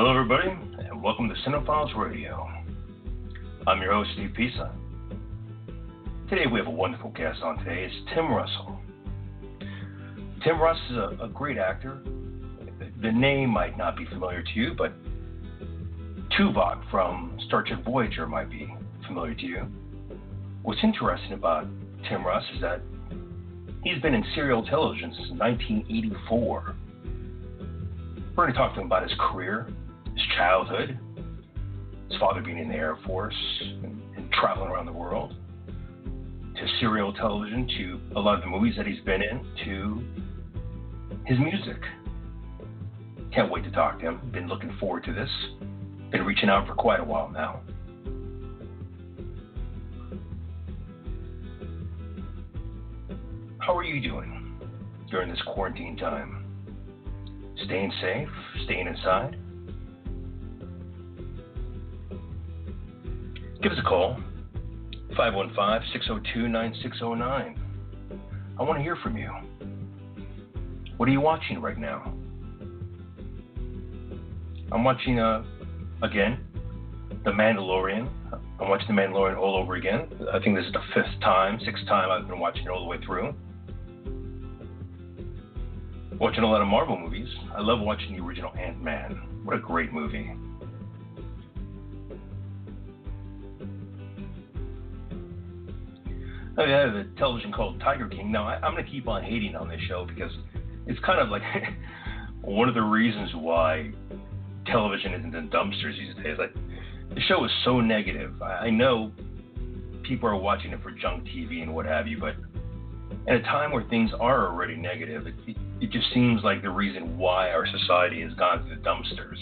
Hello, everybody, and welcome to Cinephiles Radio. I'm your host, Steve Pisa. Today we have a wonderful guest on today. It's Tim Russell. Tim Russ is a, a great actor. The name might not be familiar to you, but Tuvok from Star Trek Voyager might be familiar to you. What's interesting about Tim Russ is that he's been in serial television since 1984. We're going to talk to him about his career, his childhood, his father being in the Air Force and, and traveling around the world, to serial television, to a lot of the movies that he's been in, to his music. Can't wait to talk to him. Been looking forward to this. Been reaching out for quite a while now. How are you doing during this quarantine time? Staying safe? Staying inside? Give us a call 515 602 9609. I want to hear from you. What are you watching right now? I'm watching, uh, again, The Mandalorian. I'm watching The Mandalorian all over again. I think this is the fifth time, sixth time I've been watching it all the way through. Watching a lot of Marvel movies. I love watching the original Ant Man. What a great movie. I have a television called Tiger King. Now, I, am going to keep on hating on this show because it's kind of like one of the reasons why television isn't in dumpsters these days. Like, the show is so negative. I, I know people are watching it for junk TV and what have you, but at a time where things are already negative, it, it, it just seems like the reason why our society has gone to the dumpsters.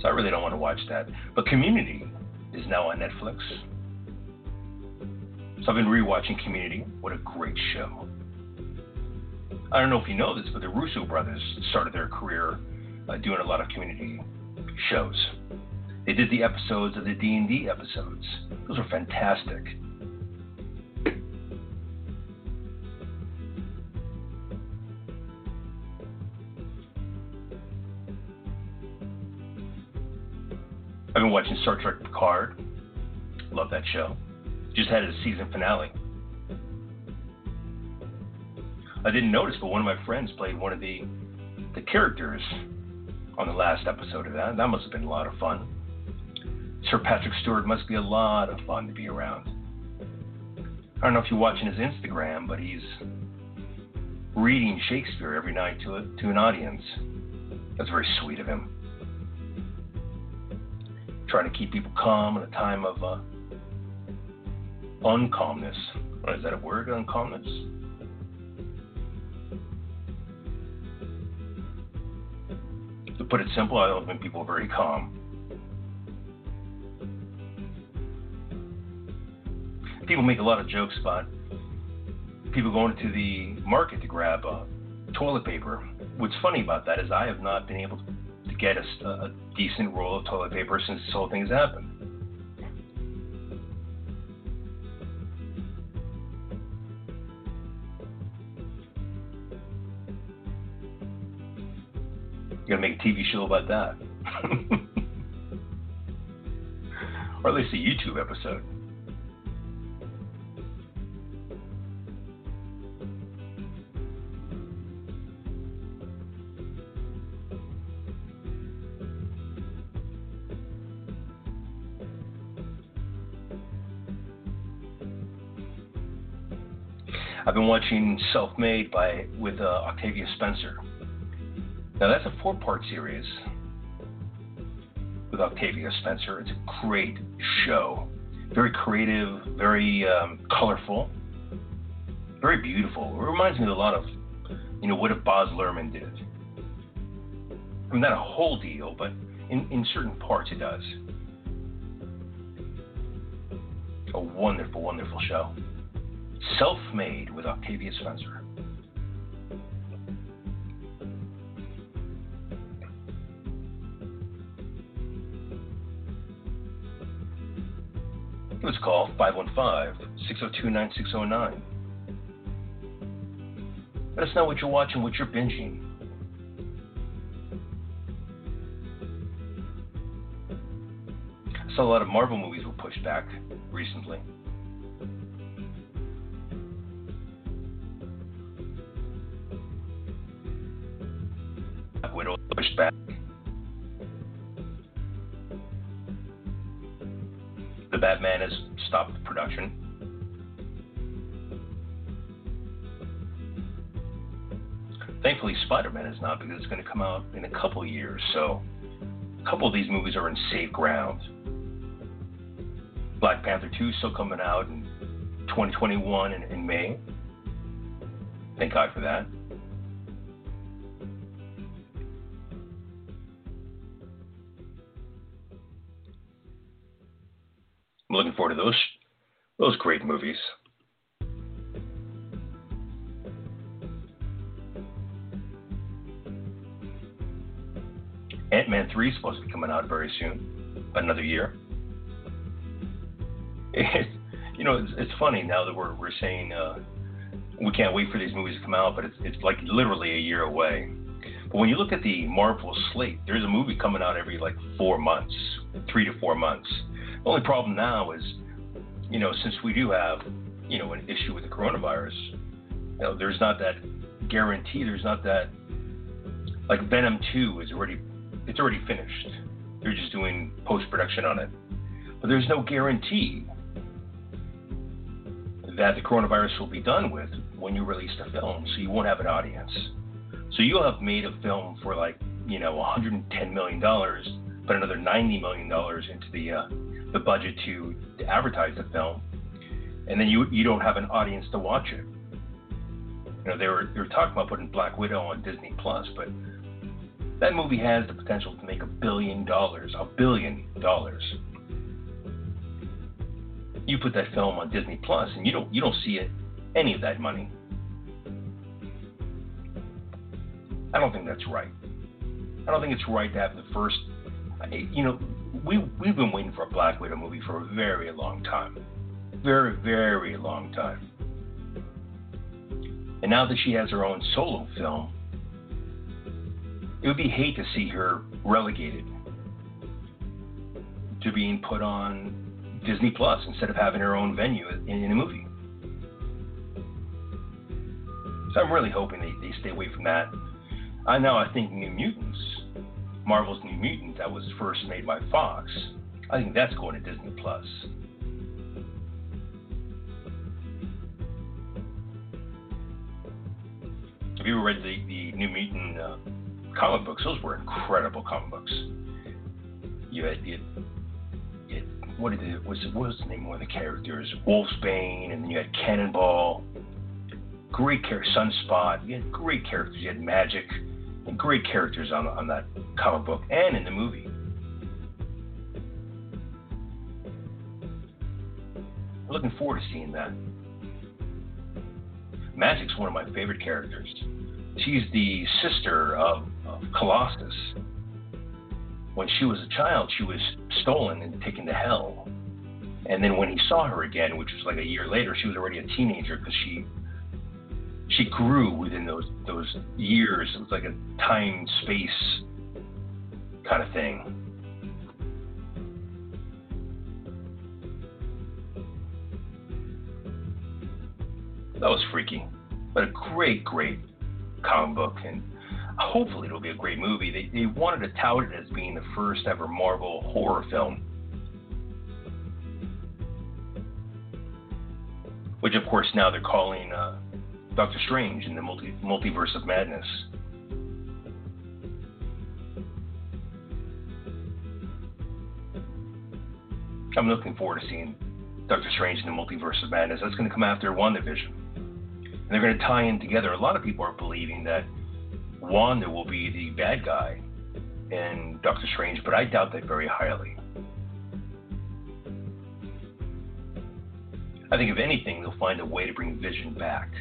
So I really don't want to watch that. But Community is now on Netflix. So I've been rewatching Community. What a great show. I don't know if you know this, but the Russo brothers started their career uh, doing a lot of community shows. They did the episodes of the D&D episodes. Those were fantastic. I've been watching Star Trek Picard. Love that show. Just had a season finale. I didn't notice, but one of my friends played one of the the characters on the last episode of that. That must have been a lot of fun. Sir Patrick Stewart must be a lot of fun to be around. I don't know if you're watching his Instagram, but he's reading Shakespeare every night to a, to an audience. That's very sweet of him trying to keep people calm in a time of uh, uncalmness. Is that a word, uncalmness? To put it simple, I don't think people are very calm. People make a lot of jokes about people going to the market to grab uh, toilet paper. What's funny about that is I have not been able to get a, a decent roll of toilet paper since this whole thing's happened. You gotta make a TV show about that. or at least a YouTube episode. I've been watching Self Made by with uh, Octavia Spencer. Now that's a four-part series with Octavia Spencer. It's a great show. Very creative, very um, colorful, very beautiful. It reminds me a lot of, you know, what if Baz Luhrmann did it? I mean, not a whole deal, but in, in certain parts it does. A wonderful, wonderful show. Self Made with Octavia Spencer. Give us a call 515 602 9609. Let us know what you're watching, what you're binging. I saw a lot of Marvel movies were pushed back recently. Black Widow pushed back. The Batman has stopped production. Thankfully, Spider Man is not because it's going to come out in a couple years. So, a couple of these movies are in safe ground. Black Panther 2 is still coming out in 2021 in, in May. Thank God for that. Looking forward to those those great movies. Ant Man 3 is supposed to be coming out very soon, another year. It, you know, it's, it's funny now that we're, we're saying uh, we can't wait for these movies to come out, but it's, it's like literally a year away. But when you look at the Marvel slate, there's a movie coming out every like four months, three to four months. The only problem now is, you know, since we do have, you know, an issue with the coronavirus, you know, there's not that guarantee. There's not that, like Venom 2 is already, it's already finished. They're just doing post production on it. But there's no guarantee that the coronavirus will be done with when you release the film, so you won't have an audience. So you'll have made a film for like, you know, 110 million dollars, put another 90 million dollars into the uh, the budget to, to advertise the film, and then you you don't have an audience to watch it. You know, they were they were talking about putting Black Widow on Disney Plus, but that movie has the potential to make a billion dollars, a billion dollars. You put that film on Disney Plus, and you don't you don't see it any of that money. I don't think that's right. I don't think it's right to have the first. You know, we we've been waiting for a Black Widow movie for a very long time, very very long time. And now that she has her own solo film, it would be hate to see her relegated to being put on Disney Plus instead of having her own venue in, in a movie. So I'm really hoping they, they stay away from that. I know I think New Mutants, Marvel's New Mutants, that was first made by Fox. I think that's going to Disney Plus. Have you ever read the, the New Mutant uh, comic books? Those were incredible comic books. You had, you had, you had what did it was what was the name of the characters? Wolfsbane, and then you had Cannonball. Great character, Sunspot. You had great characters. You had Magik, great characters on on that comic book and in the movie. I'm looking forward to seeing that. Magik's one of my favorite characters. She's the sister of, of Colossus. When she was a child, she was stolen and taken to hell. And then when he saw her again, which was like a year later, she was already a teenager because she she grew within those those years. It was like a time space kind of thing. That was freaky, but a great, great comic book, and hopefully it'll be a great movie. They they wanted to tout it as being the first ever Marvel horror film. Which, of course, now they're calling uh, Doctor Strange in the multi- multiverse of madness. I'm looking forward to seeing Doctor Strange in the Multiverse of Madness. That's going to come after WandaVision. And they're going to tie in together. A lot of people are believing that Wanda will be the bad guy in Doctor Strange, but I doubt that very highly. I think, if anything, they'll find a way to bring Vision back.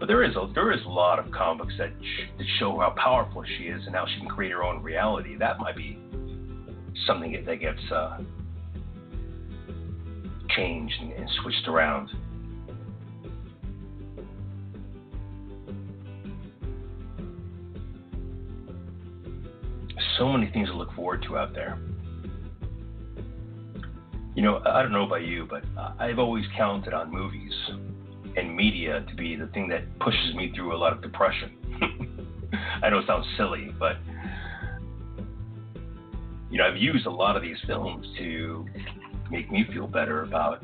But there is a there is a lot of comics that sh- that show how powerful she is and how she can create her own reality. That might be something that gets uh, changed and, and switched around. So many things to look forward to out there. You know, I don't know about you, but I've always counted on movies and media to be the thing that pushes me through a lot of depression. I know it sounds silly, but you know, I've used a lot of these films to make me feel better about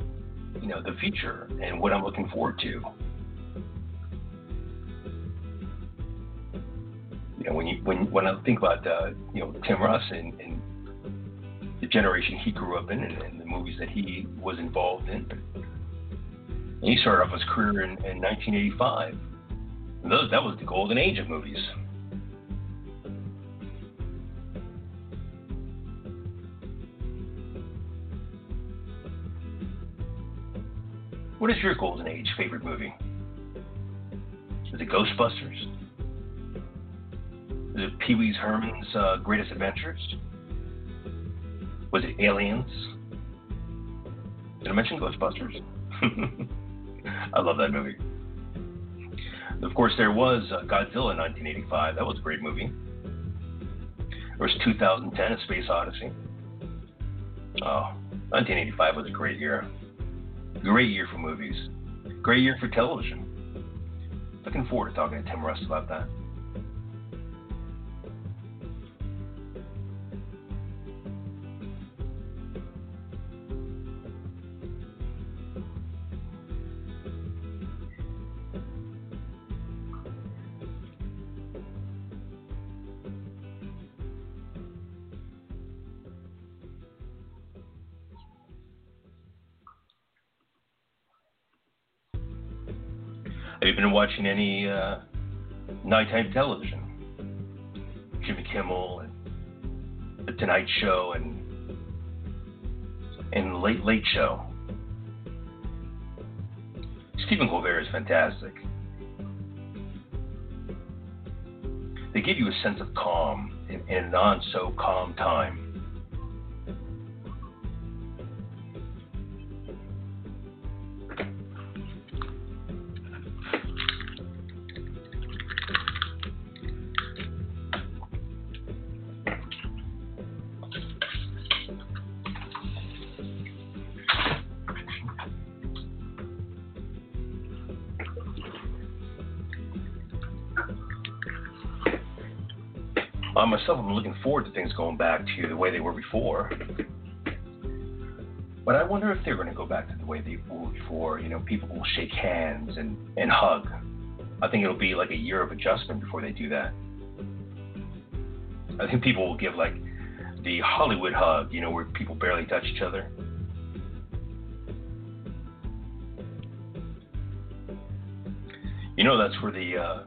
you know the future and what I'm looking forward to. You know, when you when when I think about uh, you know Tim Russ and, and the generation he grew up in and, and the movies that he was involved in. And he started off his career in, in 1985. And those, that was the golden age of movies. What is your golden age favorite movie? Is it Ghostbusters? Is it Pee Wee's Herman's uh, Greatest Adventures? Was it Aliens? Did I mention Ghostbusters? I love that movie. Of course, there was uh, Godzilla in 1985. That was a great movie. There was 2010, A Space Odyssey. Oh, 1985 was a great year. Great year for movies. Great year for television. Looking forward to talking to Tim Russ about that. Watching any uh, nighttime television? Jimmy Kimmel and The Tonight Show and and Late Late Show. Stephen Colbert is fantastic. They give you a sense of calm in, in a non so calm time. Myself am looking forward to things going back to the way they were before. But I wonder if they're going to go back to the way they were before. You know, people will shake hands and, and hug. I think it'll be like a year of adjustment before they do that. I think people will give like the Hollywood hug, you know, where people barely touch each other. You know, that's where the uh,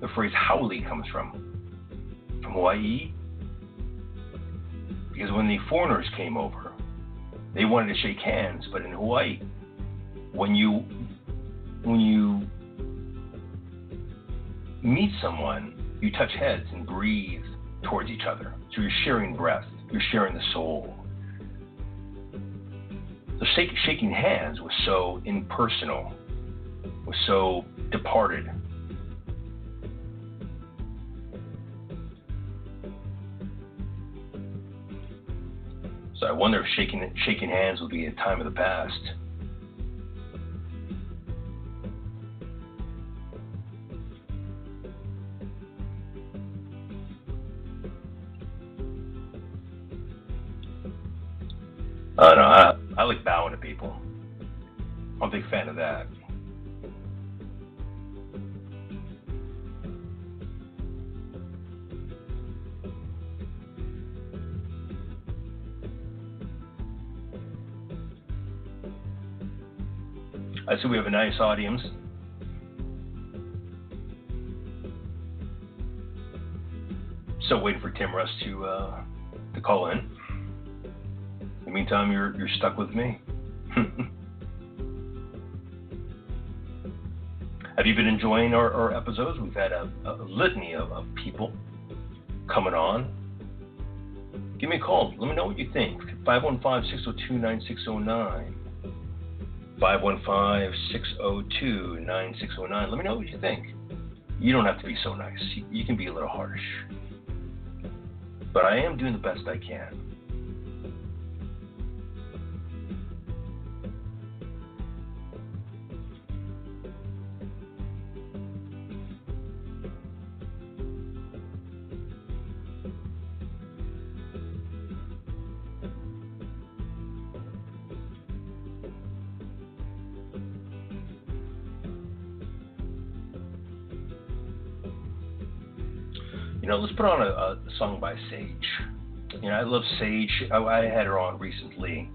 the phrase "haole" comes from Hawaii because when the foreigners came over, they wanted to shake hands, but in Hawaii, when you when you meet someone, you touch heads and breathe towards each other. So you're sharing breath, you're sharing the soul. So shake, shaking hands was so impersonal, was so departed. So I wonder if shaking shaking hands will be a time of the past. I don't know. I, I like bowing to people. I'm a big fan of that. I see we have a nice audience. So waiting for Tim Russ to uh, to call in. In the meantime, you're you're stuck with me. have you been enjoying our, our episodes? We've had a, a litany of, of people coming on. Give me a call. Let me know what you think. 515 602 9609. 515 602 9609. Let me know what you think. You don't have to be so nice, you can be a little harsh. But I am doing the best I can. You know, let's put on a, a song by Sage. You know, I love Sage. I, I had her on recently.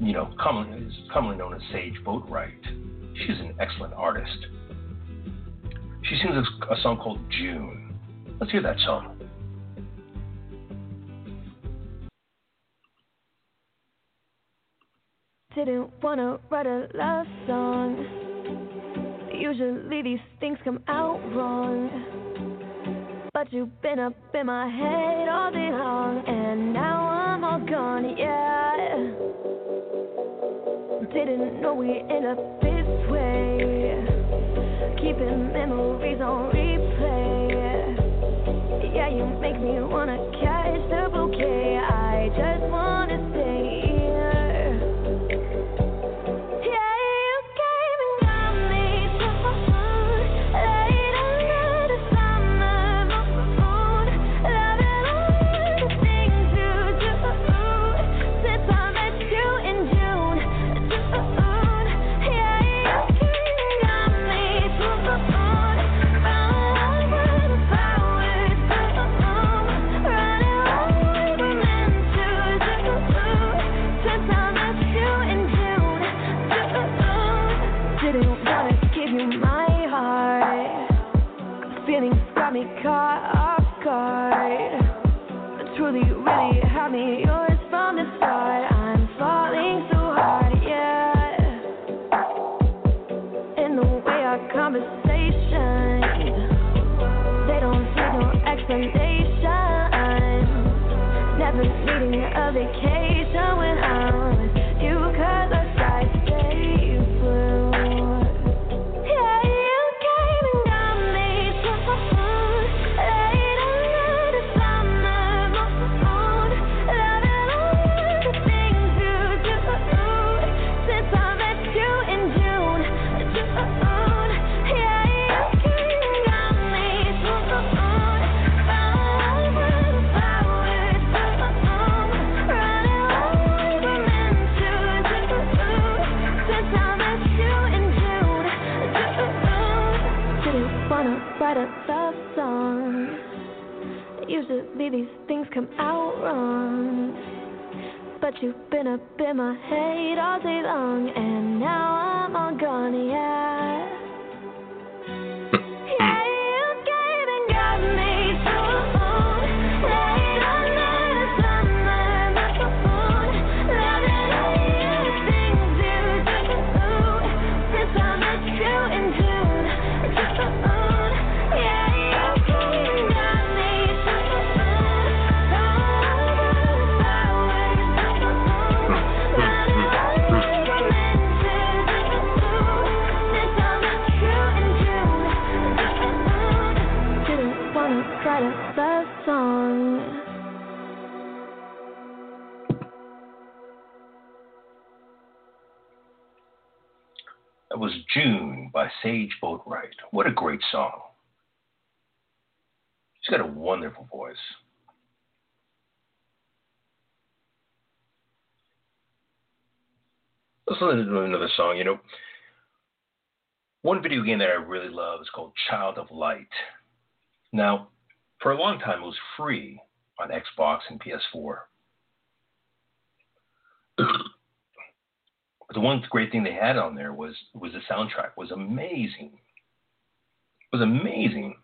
You know, commonly, commonly known as Sage Boatwright. She's an excellent artist. She sings a, a song called June. Let's hear that song. Didn't wanna write a love song. Usually these things come out wrong. But you've been up in my head all day long, and now I'm all gone, yeah. Didn't know we end up this way, keeping memories on replay. Yeah, you make me wanna catch the bouquet. I just wanna these things come out wrong. But you've been up in my head all day long, and now I'm all gone, yeah. Sage Boatwright. What a great song. She's got a wonderful voice. Let's listen to another song. You know, one video game that I really love is called Child of Light. Now, for a long time, it was free on Xbox and PS4. The one great thing they had on there was was the soundtrack was amazing. It was amazing.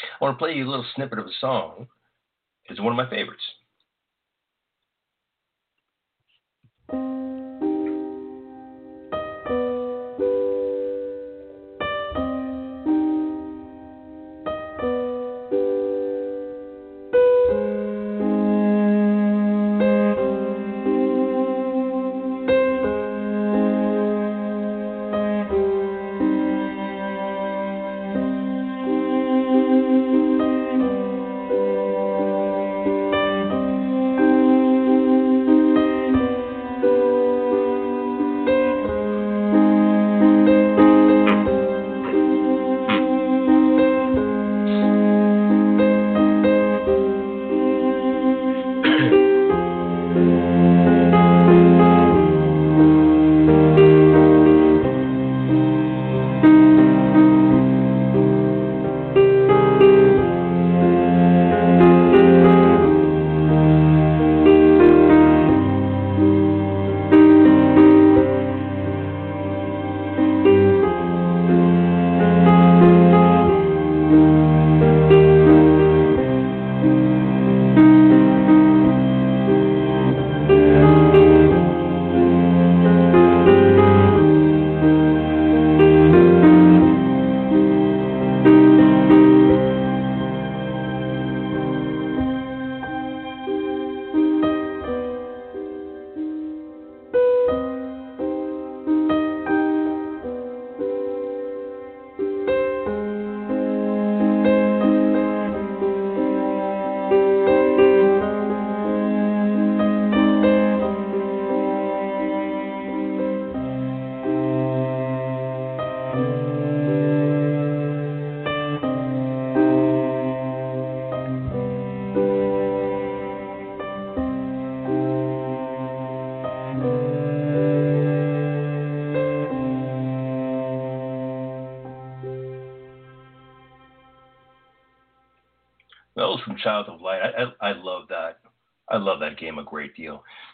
I want to play you a little snippet of a song. It's one of my favorites.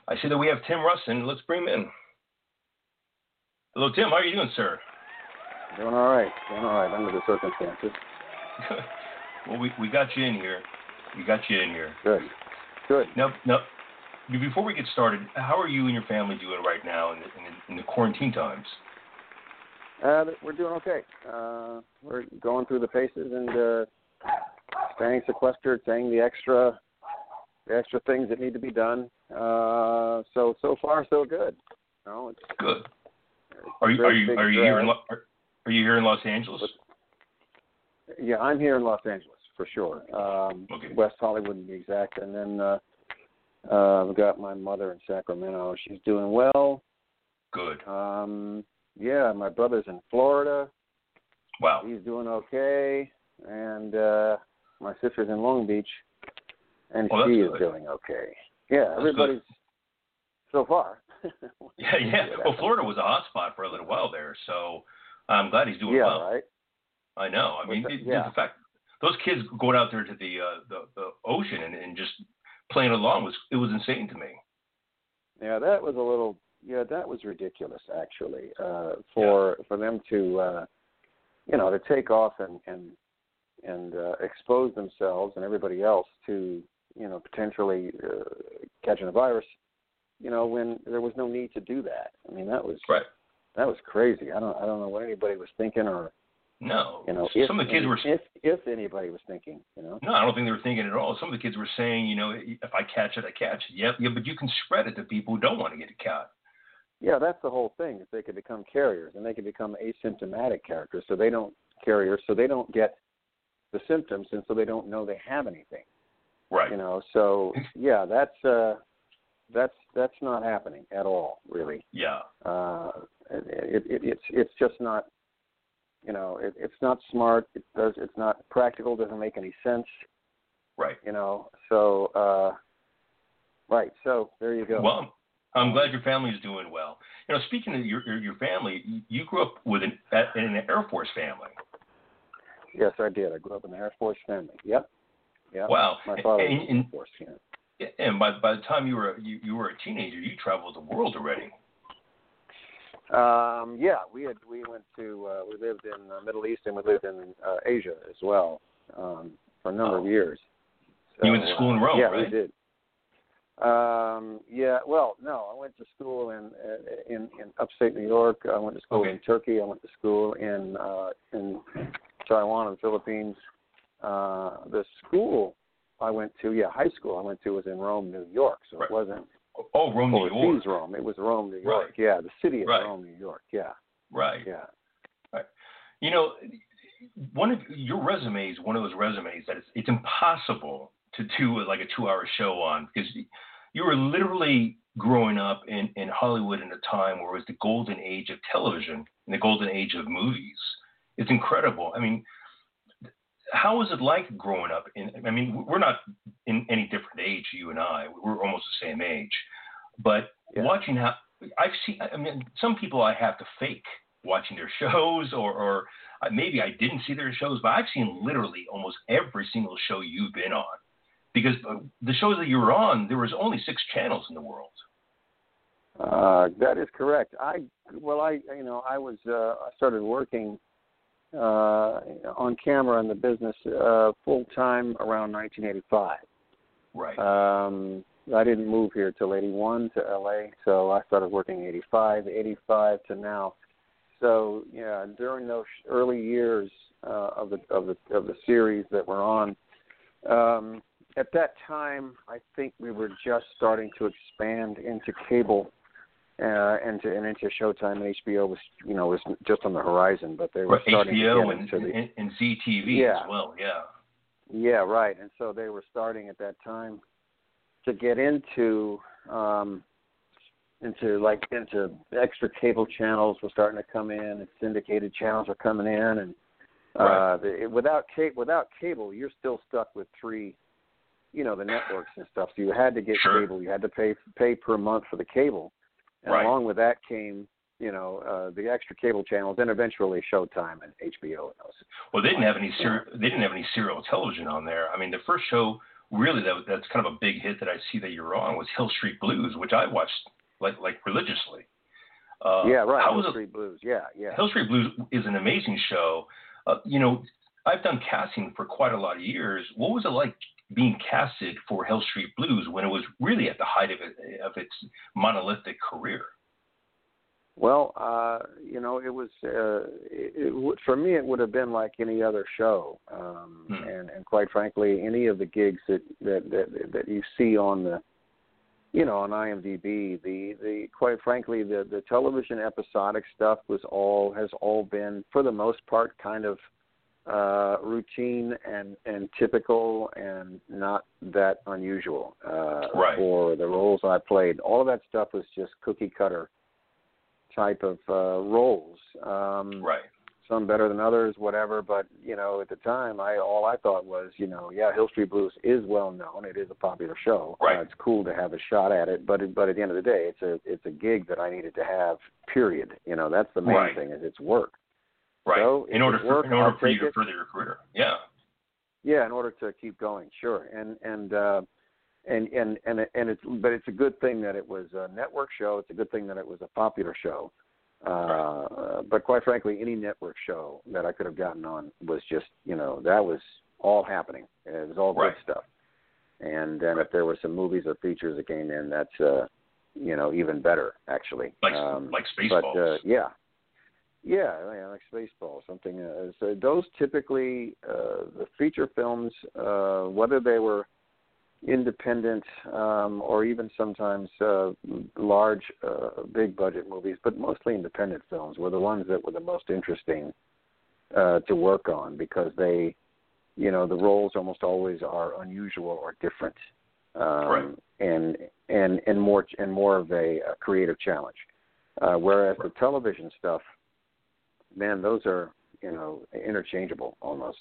I see that we have Tim Russ in. Let's bring him in. Hello, Tim. How are you doing, sir? Doing all right. Doing all right under the circumstances. well, we, we got you in here. We got you in here. Good. Good. Now, now, before we get started, how are you and your family doing right now in the, in the, in the quarantine times? Uh, we're doing okay. Uh, we're going through the paces and uh, staying sequestered, saying the extra, the extra things that need to be done. Uh, so so far so good. No, it's good. Are you are you are you here in are are you here in Los Angeles? Yeah, I'm here in Los Angeles for sure. Um, okay. West Hollywood to be exact, and then uh, uh, I've got my mother in Sacramento. She's doing well. Good. Um, yeah, my brother's in Florida. Wow. He's doing okay, and uh, my sister's in Long Beach, and well, she is good. doing okay. Yeah, everybody's so far. yeah, yeah. Well, Florida was a hot spot for a little while there, so I'm glad he's doing yeah, well. right. I know. I mean, the, it, yeah. the fact those kids going out there to the uh, the, the ocean and, and just playing along was it was insane to me. Yeah, that was a little. Yeah, that was ridiculous actually. Uh, for yeah. for them to, uh, you know, to take off and and and uh, expose themselves and everybody else to you know potentially uh, catching a virus you know when there was no need to do that. I mean that was right. that was crazy. I don't i don't know what anybody was thinking or no. you know some if, of the kids were if if anybody was thinking you know? No i don't think they were thinking at all. Some of the kids were saying you know if i catch it i catch it. Yeah yeah but you can spread it to people who don't want to get a cat yeah that's the whole thing is they could become carriers and they could become asymptomatic characters so they don't carriers so they don't get the symptoms, and so they don't know they have anything. Right. You know, so yeah, that's uh, that's that's not happening at all, really. Yeah. Uh, it, it, it's it's just not, you know, it, it's not smart. It does. It's not practical. Doesn't make any sense. Right. You know. So. uh Right. So there you go. Well, I'm glad your family is doing well. You know, speaking of your your, your family, you grew up with an in an Air Force family. Yes, I did. I grew up in the Air Force family. Yep. Yeah. Wow. My father and, was in the Air Force. Yeah. And by by the time you were you, you were a teenager, you traveled the world already. Um, yeah, we had we went to uh, we lived in the Middle East and we lived in uh, Asia as well um, for a number oh. of years. So, you went to school in Rome, uh, yeah, right? we did. Um, yeah, well, no, I went to school in in in upstate New York. I went to school Okay. in Turkey. I went to school in uh, in Taiwan and the Philippines. Uh, the school I went to, yeah, high school I went to was in Rome, New York. So Right. it wasn't Oh, Rome, New York. Rome. It was Rome, New York. Right. Yeah, the city of Right. Rome, New York. Yeah, Right. yeah. Right. You know, one of your resumes, one of those resumes that it's, it's impossible to do like a two-hour show on because you were literally growing up in, in Hollywood in a time where it was the golden age of television and the golden age of movies. It's incredible. I mean, how was it like growing up? In, I mean, we're not in any different age, you and I. We're almost the same age. But Yeah. watching how I've seen, I mean, some people I have to fake watching their shows, or, or uh, maybe I didn't see their shows, but I've seen literally almost every single show you've been on. Because uh, the shows that you were on, there was only six channels in the world. Uh, that is correct. I well, I you know I was uh, I started working uh, on camera in the business uh, full time around 1985. Right. Um, I didn't move here till 81 to LA, so I started working 85, 85 to now. So yeah, during those early years uh, of the of the of the series that we're on, um, at that time I think we were just starting to expand into cable uh, and to and into Showtime and HBO was you know was just on the horizon, but they were Right, starting HBO to get and, into the and, and ZTV Yeah. as well. Yeah. yeah, right. And so they were starting at that time to get into um into like into extra cable channels were starting to come in and syndicated channels are coming in and uh Right. the, without cable without cable you're still stuck with three you know the networks and stuff so you had to get Sure. cable you had to pay pay per month for the cable and Right. along with that came you know uh the extra cable channels and eventually Showtime and HBO and those Well, they didn't have any ser- they didn't have any serial television on there. I mean, the first show really that that's kind of a big hit that I see that you're on was Hill Street Blues, which I watched like like religiously. Uh, yeah right Hill? Street Blues yeah yeah Hill Street Blues is an amazing show. Uh, you know, I've done casting for quite a lot of years. What was it like being casted for Hill Street Blues when it was really at the height of it, of its monolithic career? Well, uh, you know, it was uh, it, it, for me. It would have been like any other show, um, Hmm. and and quite frankly, any of the gigs that that that, that you see on the, you know, on IMDb. The the quite frankly, the the television episodic stuff was all has all been for the most part kind of uh routine and and typical and not that unusual uh Right. for the roles I played all of that stuff was just cookie cutter type of uh roles um Right. some better than others whatever but you know at the time I all I thought was you know yeah Hill Street Blues is well known it is a popular show Right. uh, it's cool to have a shot at it but it, but at the end of the day it's a it's a gig that I needed to have period you know that's the main Right. thing is it's work Right. So, in order for works, in order I'll for you to it. further your career. Yeah. Yeah, in order to keep going, sure. And and uh and and and and it's but it's a good thing that it was a network show. It's a good thing that it was a popular show. Uh but quite frankly, any network show that I could have gotten on was just, you know, that was all happening. It was all good Right. stuff. And then if there were some movies or features that came in, that's uh you know, even better actually. Like um, like but Spaceballs. uh, yeah, yeah, yeah, like Spaceballs, something. Uh, so those typically uh, the feature films, uh, whether they were independent um, or even sometimes uh, large, uh, big budget movies, but mostly independent films were the ones that were the most interesting uh, to work on because they, you know, the roles almost always are unusual or different, um, Right. and and and more and more of a, a creative challenge. Uh, whereas the television stuff, man, those are you know interchangeable almost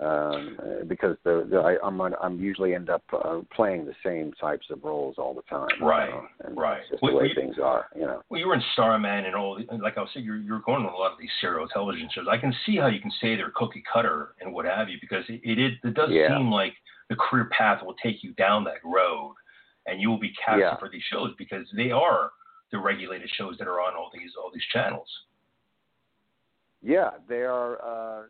um, because the, the I, I'm on, I'm usually end up uh, playing the same types of roles all the time. you Right, know, and right. That's just Well, the way you- things are, you know. Well, you were in Starman and all. Like I said, you're you're going on a lot of these serial television shows. I can see how you can say they're cookie cutter and what have you, because it it, it does Yeah. seem like the career path will take you down that road. and you will be casted Yeah. for these shows because they are the regulated shows that are on all these all these channels. Yeah, they are. Uh,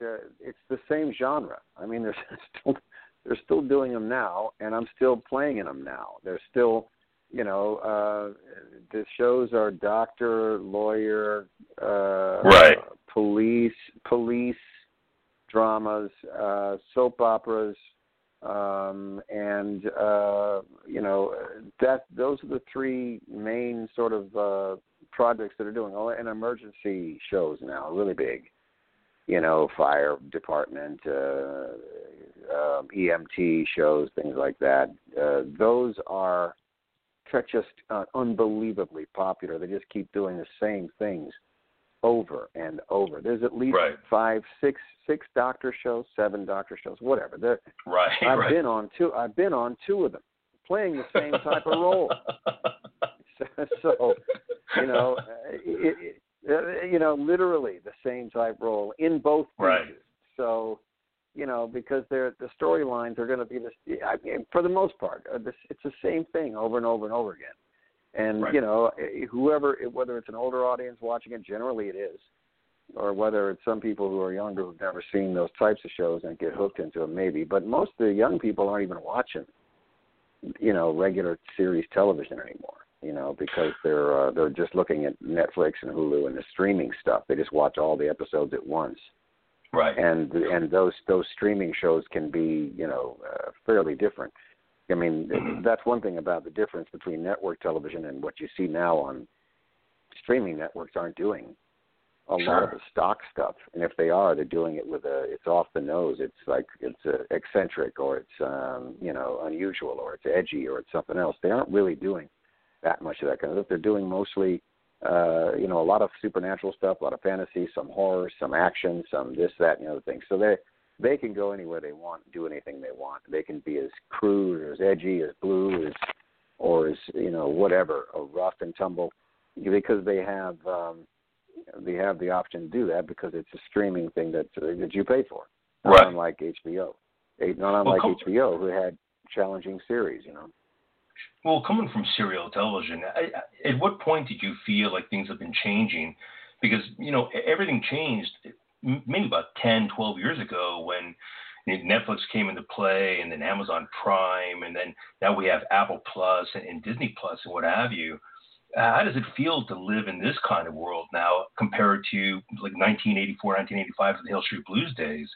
it's the same genre. I mean, they're still they're still doing them now, and I'm still playing in them now. They're still, you know, uh, the shows are doctor, lawyer, uh, Right. police, police dramas, uh, soap operas, um, and uh, you know that those are the three main sort of uh, projects that are doing. Oh, and emergency shows now, really big. You know, fire department, uh, um, EMT shows, things like that. Uh, those are just uh, unbelievably popular. They just keep doing the same things over and over. There's at least Right. five, six, six doctor shows, seven doctor shows, whatever. There, Right. I've right. been on two. I've been on two of them, playing the same type of role. So, so you know, it, it, you know, literally the same type role in both pieces. Right. So, you know, because they're the storylines are going to be this. I mean, for the most part, uh, this, it's the same thing over and over and over again. And Right. you know, uh, whoever, whether it's an older audience watching it, generally it is, or whether it's some people who are younger who've never seen those types of shows and get hooked into them, maybe. But most of the young people aren't even watching, you know, regular series television anymore. You know, because they're uh, they're just looking at Netflix and Hulu and the streaming stuff. They just watch all the episodes at once right. and and those those streaming shows can be you know uh, fairly different. I mean that's one thing about the difference between network television and what you see now on streaming networks aren't doing a lot of the stock stuff, and if they are, they're doing it with a it's off the nose. It's like it's uh, eccentric or it's um, you know unusual or it's edgy or it's something else. They aren't really doing that much of that kind of stuff. They're doing mostly uh, you know, a lot of supernatural stuff, a lot of fantasy, some horror, some action, some this, that, and the other thing. So they they can go anywhere they want, do anything they want. They can be as crude or as edgy, as blue, as or as you know, whatever, or rough and tumble, because they have um, they have the option to do that because it's a streaming thing that that you pay for, not Right. unlike HBO, not unlike come- HBO, who had challenging series, you know. Well, coming from serial television, I, I- at what point did you feel like things have been changing? Because, you know, everything changed maybe about 10, 12 years ago when Netflix came into play and then Amazon Prime and then now we have Apple Plus and, and Disney Plus and what have you. Uh, How does it feel to live in this kind of world now compared to like 1984, 1985, the Hill Street Blues days?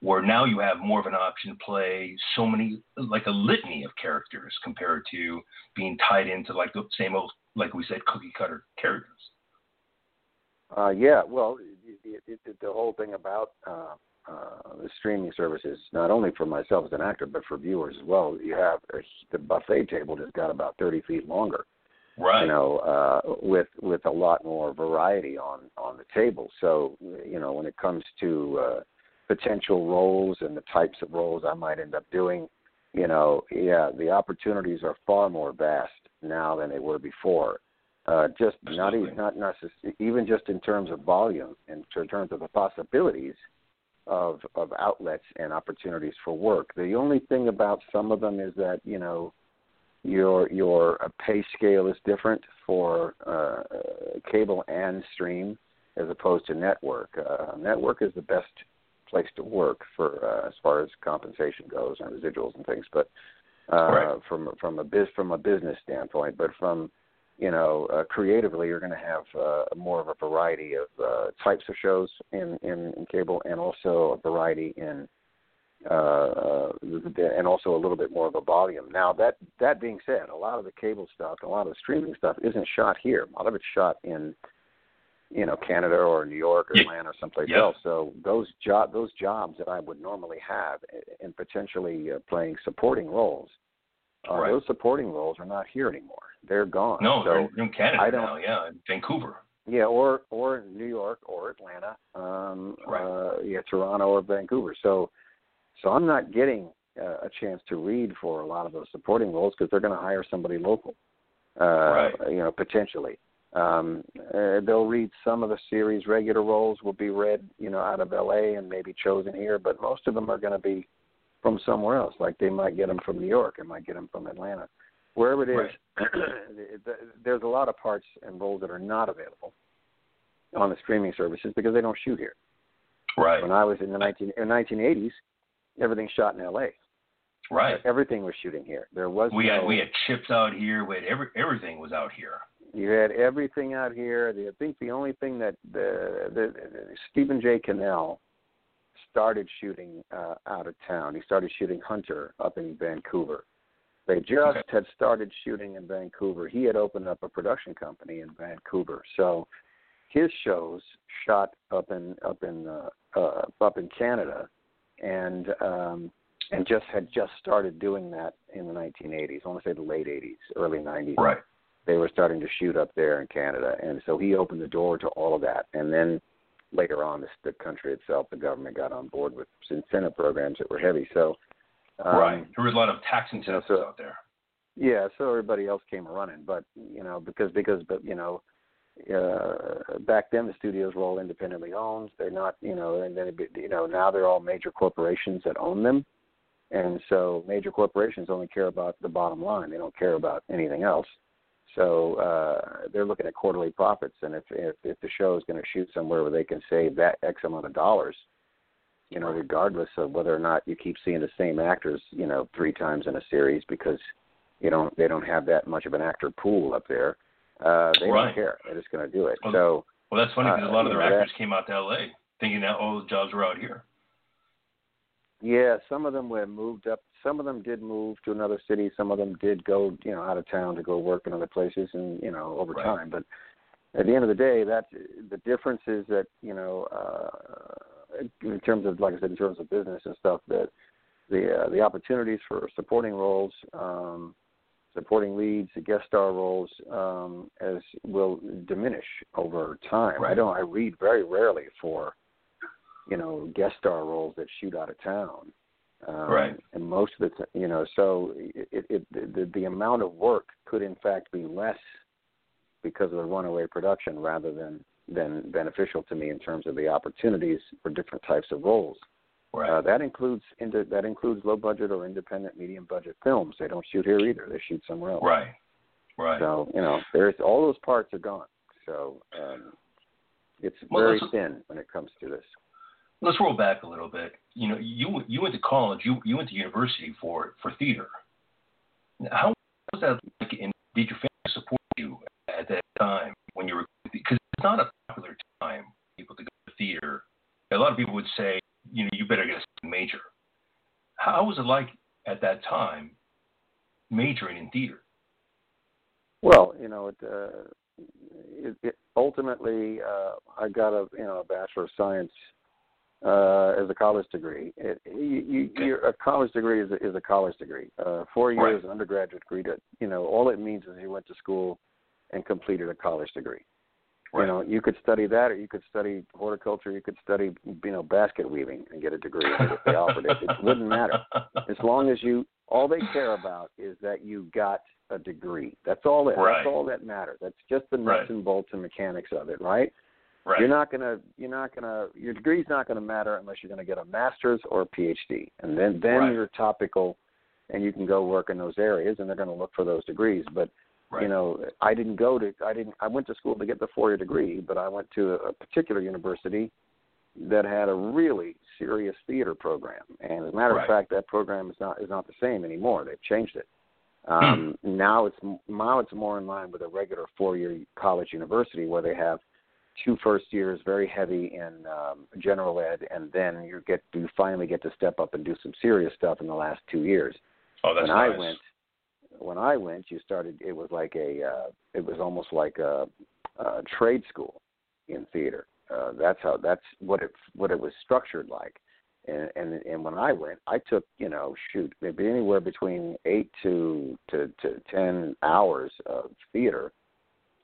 where now you have more of an option to play so many like a litany of characters compared to being tied into like the same old like we said cookie cutter characters Uh, yeah, well, it, it, it, the whole thing about uh, uh, the streaming services, not only for myself as an actor, but for viewers as well. You have a, the buffet table just got about thirty feet longer, right you know, uh, with with a lot more variety on on the table. So, you know, when it comes to uh, potential roles and the types of roles I might end up doing, you know, yeah, the opportunities are far more vast now than they were before. Uh, just not even not necess- even just in terms of volume, in terms of the possibilities of of outlets and opportunities for work. The only thing about some of them is that you know your your uh, pay scale is different for uh, cable and stream as opposed to network. Uh, network is the best place to work for uh, as far as compensation goes and residuals and things, but uh, Right. from from a biz from a business standpoint, but from you know uh, creatively, you're going to have uh, more of a variety of uh, types of shows in, in in cable, and also a variety in uh, uh, and also a little bit more of a volume. Now that that being said, a lot of the cable stuff, a lot of the streaming stuff isn't shot here. A lot of it's shot in you know Canada or New York or. Atlanta or someplace Yeah. else. So those job those jobs that I would normally have and potentially uh, playing supporting roles, uh, Right. those supporting roles are not here anymore. They're gone. no so they're in canada I don't- now yeah vancouver yeah, or or New York or Atlanta, um, Right. uh, yeah, Toronto or Vancouver. So, so I'm not getting uh, a chance to read for a lot of those supporting roles because they're going to hire somebody local, uh, Right. you know, potentially. Um, uh, they'll read some of the series. Regular roles will be read, you know, out of L.A. and maybe chosen here, but most of them are going to be from somewhere else. Like they might get them from New York, they might get them from Atlanta. wherever it is, Right. there's a lot of parts and roles that are not available on the streaming services because they don't shoot here. Right. When I was in the 19 in 1980s, everything shot in L.A. Right. Everything was shooting here. There was We no, had we had CHiPs out here. We had every everything was out here. You had everything out here. I think the only thing that the, the, the Stephen J. Cannell started shooting uh, out of town. He started shooting Hunter up in Vancouver. They just Okay. had started shooting in Vancouver. He had opened up a production company in Vancouver, so his shows shot up in up in uh, uh, up in Canada, and um, and just had just started doing that in the 1980s. I want to say the late 80s, early 90s Right. they were starting to shoot up there in Canada, and so he opened the door to all of that. And then later on, the, the country itself, the government got on board with incentive programs that were heavy. So, um, right. There was a lot of tax incentives so- out there. yeah, so everybody else came running, but you know because because but you know. Uh, back then, the studios were all independently owned. They're not, you know, and then be- you know now they're all major corporations that own them, and so major corporations only care about the bottom line. They don't care about anything else. So uh, they're looking at quarterly profits, and if if, if the show is going to shoot somewhere where they can save that X amount of dollars, you know, regardless of whether or not you keep seeing the same actors, you know, three times in a series because you don't they don't have that much of an actor pool up there. Uh, they Right. don't care. They're just going to do it. Well, so Well, that's funny because Uh, a lot of their know, that- actors came out to L.A. thinking that all the jobs were out here. Yeah, some of them were moved up. Some of them did move to another city. Some of them did go, you know, out of town to go work in other places, and you know, over Right. time. But at the end of the day, that the difference is that you know, uh, in terms of, like I said, in terms of business and stuff, that the uh, the opportunities for supporting roles, um, supporting leads, the guest star roles, um, as will diminish over time. I don't. I read very rarely for you know guest star roles that shoot out of town. Um, Right. And most of the t- you know, so it, it the, the amount of work could in fact be less because of the runaway production rather than than beneficial to me in terms of the opportunities for different types of roles. Right. Uh, that includes into, that includes low budget or independent medium budget films. They don't shoot here either. They shoot somewhere else. right. Right. So you know, there's all those parts are gone. So um, it's Well, very thin when it comes to this. Let's roll back a little bit. You know, you you went to college. You you went to university for for theater. How was that like? And did your family support you at that time when you were? Because it's not a popular time for people to go to theater. A lot of people would say, you know, you better get a major. How was it like at that time, majoring in theater? Well, you know, it, uh, it, it ultimately uh, I got a you know a bachelor of science uh, as a college degree. It, you, you, Okay. a college degree is a, is a college degree. Uh, four Right. years undergraduate degree. To, you know, all it means is you went to school and completed a college degree. Right. You know, you could study that, or you could study horticulture. You could study, you know, basket weaving and get a degree if they offered it. It wouldn't matter as long as you. All they care about is that you got a degree. That's all. That, Right. That's all that matters. That's just the nuts Right. and bolts and mechanics of it, right? right. You're not gonna. You're not gonna. Your degree's not gonna matter unless you're gonna get a master's or a PhD, and then then Right. you're topical, and you can go work in those areas, and they're gonna look for those degrees. But right. you know, I didn't go to. I didn't. I went to school to get the four-year degree, but I went to a particular university that had a really serious theater program. And as a matter Right. of fact, that program is not is not the same anymore. They've changed it. Um, Now it's now it's more in line with a regular four-year college university where they have two first years very heavy in um, general ed, and then you get you finally get to step up and do some serious stuff in the last two years oh, that's when nice. I went, when I went, you started. It was like a, uh, it was almost like a, a trade school in theater. Uh, that's how. That's what it what it was structured like. And, and and when I went, I took you know shoot maybe anywhere between eight to to to ten hours of theater,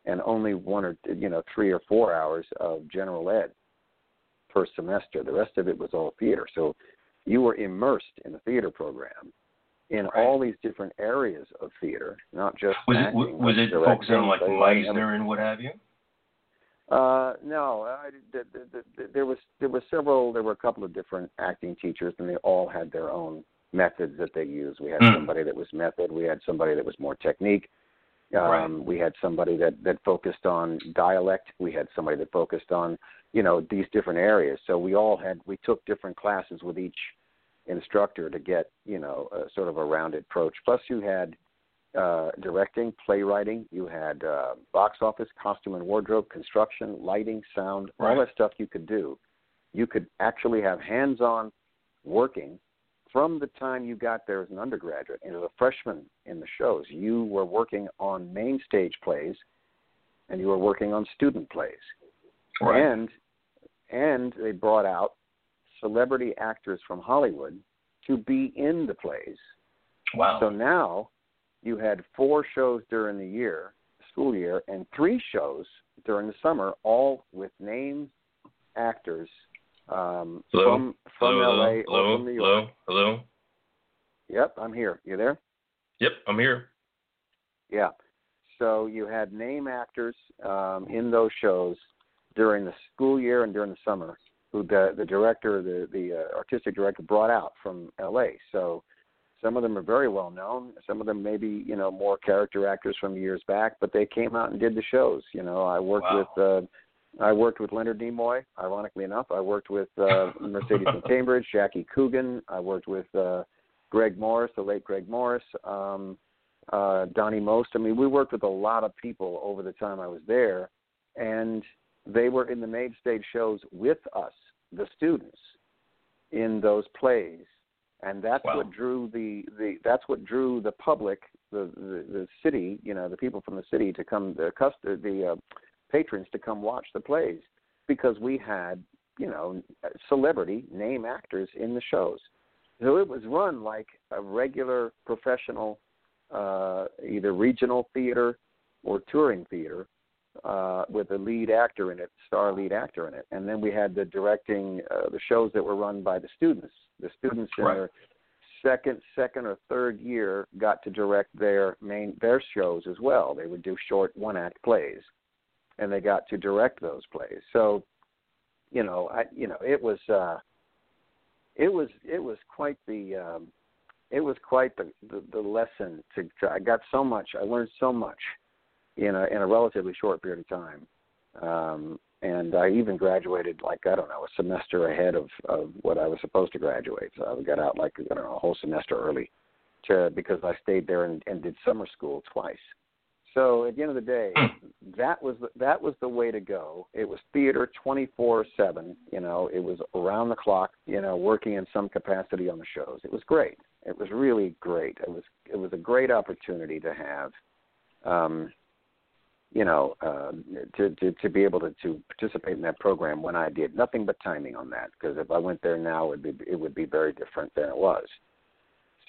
and only one or you know three or four hours of general ed per semester. The rest of it was all theater. So you were immersed in the theater program in Right. all these different areas of theater, not just was it acting, was but it focused on like Meisner and what have you? uh, no, I, the, the, the, there was there was several. There were a couple of different acting teachers, and they all had their own methods that they use. We had Mm. somebody that was method. We had somebody that was more technique. Um, Right. We had somebody that that focused on dialect. We had somebody that focused on you know these different areas. So we all had we took different classes with each instructor to get you know a, sort of a rounded approach. Plus, you had uh, directing, playwriting. You had uh, box office, costume and wardrobe, construction, lighting, sound, all that stuff you could do. You could actually have hands-on working from the time you got there as an undergraduate and as a freshman in the shows. You were working on main stage plays, and you were working on student plays Right. and and they brought out celebrity actors from Hollywood to be in the plays. wow. So now you had four shows during the year, school year, and three shows during the summer, all with named actors um, Hello? from from hello, LA hello, or from New York. hello, hello. Yep, I'm here. You there? Yep, I'm here. Yeah. So you had name actors um, in those shows during the school year and during the summer, who the the director, the the uh, artistic director, brought out from L.A. So some of them are very well known. Some of them maybe you know more character actors from years back, but they came out and did the shows. You know, I worked Wow. with. Uh, I worked with Leonard Nimoy. Ironically enough, I worked with uh, Mercedes McCambridge, Jackie Coogan. I worked with uh, Greg Morris, the late Greg Morris. Um, uh, Donnie Most. I mean, we worked with a lot of people over the time I was there, and they were in the main stage shows with us, the students, in those plays, and that's Wow. what drew the, the that's what drew the public, the, the the city, you know, the people from the city to come, the cust- the uh, patrons to come watch the plays, because we had you know celebrity name actors in the shows. So it was run like a regular professional uh, either regional theater or touring theater uh, with a lead actor in it, star lead actor in it. And then we had the directing uh, the shows that were run by the students. The students in Right. their second, second or third year got to direct their main their shows as well. They would do short one act plays, and they got to direct those plays. So, you know, I you know it was. uh it was it was quite the um it was quite the, the the lesson to, to I got so much I learned so much in a in a relatively short period of time. Um and I even graduated like I don't know a semester ahead of of what I was supposed to graduate. So I got out like I don't know a whole semester early to because I stayed there and, and did summer school twice. So at the end of the day that was the, that was the way to go. It was theater 24/7 you know it was around the clock you know working in some capacity on the shows. It was great. It was really great. It was it was a great opportunity to have um you know uh to to to be able to to participate in that program when I did. Nothing but timing on that because if I went there now it would be it would be very different than it was.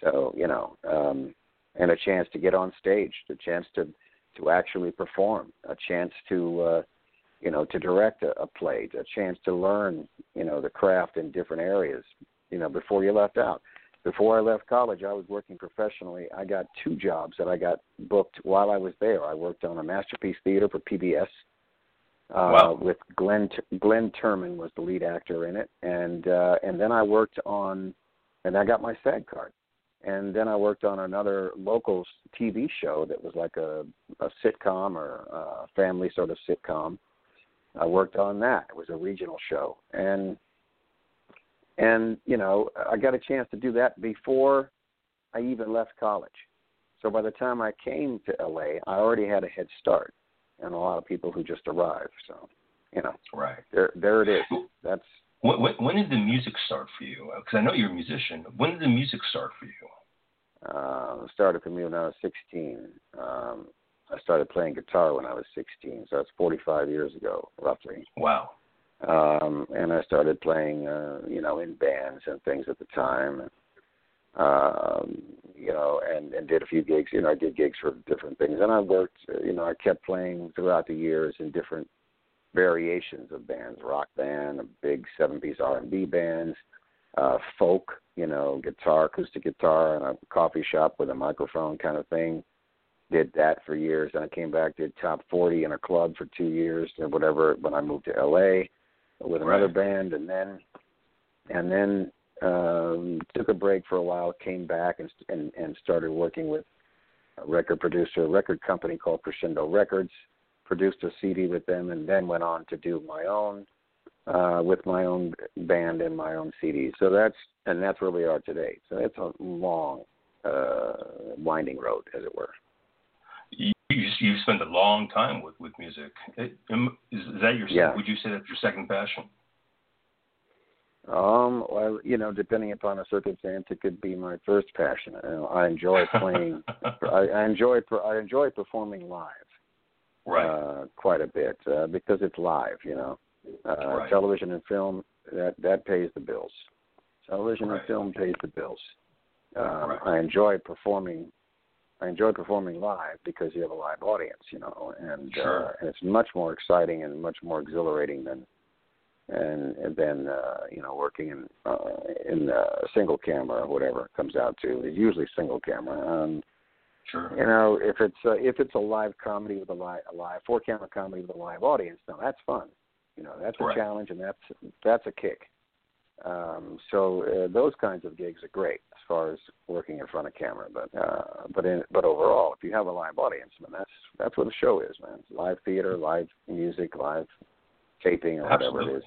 So you know um and a chance to get on stage a chance to to actually perform a chance to uh you know to direct a, a play a chance to learn you know the craft in different areas you know before you left out before I left college, I was working professionally. I got two jobs that I got booked while I was there. I worked on a masterpiece theater for PBS uh, Wow. with Glynn Glynn Turman was the lead actor in it, and uh, and then I worked on, and I got my SAG card, and then I worked on another local TV show that was like a, a sitcom or a family sort of sitcom. I worked on that. It was a regional show, and and you know I got a chance to do that before I even left college. So by the time I came to LA, I already had a head start, and a lot of people who just arrived. So you know, Right. there there it is. That's When, when, when did the music start for you? Because I know you're a musician. When did the music start for you? uh, started for me when I was 16. Um, I started playing guitar when I was 16, so that's 45 years ago, roughly. Wow. Um and I started playing uh you know in bands and things at the time. And um you know and and did a few gigs you know I did gigs for different things. And I worked you know I kept playing throughout the years in different variations of bands rock band big seven piece R&B bands uh folk you know guitar acoustic guitar and a coffee shop with a microphone kind of thing. Did that for years. And I came back did top 40 in a club for 2 years and whatever when I moved to LA with another Right. band and then and then Um, took a break for a while, came back and and, and started working with a record producer, a record company called Crescendo Records. Produced a CD with them, and then went on to do my own uh, with my own band and my own CDs. So that's and that's where we are today. So it's a long, uh, winding road, as it were. You you spent a long time with with music. Is, is that your yeah. would you say that's your second passion? Um, well, you know, depending upon the circumstance, it could be my first passion. You know, I enjoy playing. I, I enjoy. I enjoy performing live. Right. Uh, quite a bit uh, because it's live. You know, uh, right. television and film that that pays the bills. Television right. and film pays the bills. Um, right. I enjoy performing. I enjoy performing live because you have a live audience, you know, and, sure. uh, and it's much more exciting and much more exhilarating than and and then uh, you know working in uh, in a single camera or whatever it comes out to. It's usually single camera. Um, sure. You know, if it's uh, if it's a live comedy with a live a live four camera comedy with a live audience, now that's fun. You know, that's a challenge and that's that's a kick. Um, so uh, those kinds of gigs are great far as working in front of camera. But uh, but in, but overall, if you have a live audience, man, that's that's what the show is, man. Live theater, live music, live taping, or Absolutely. whatever it is.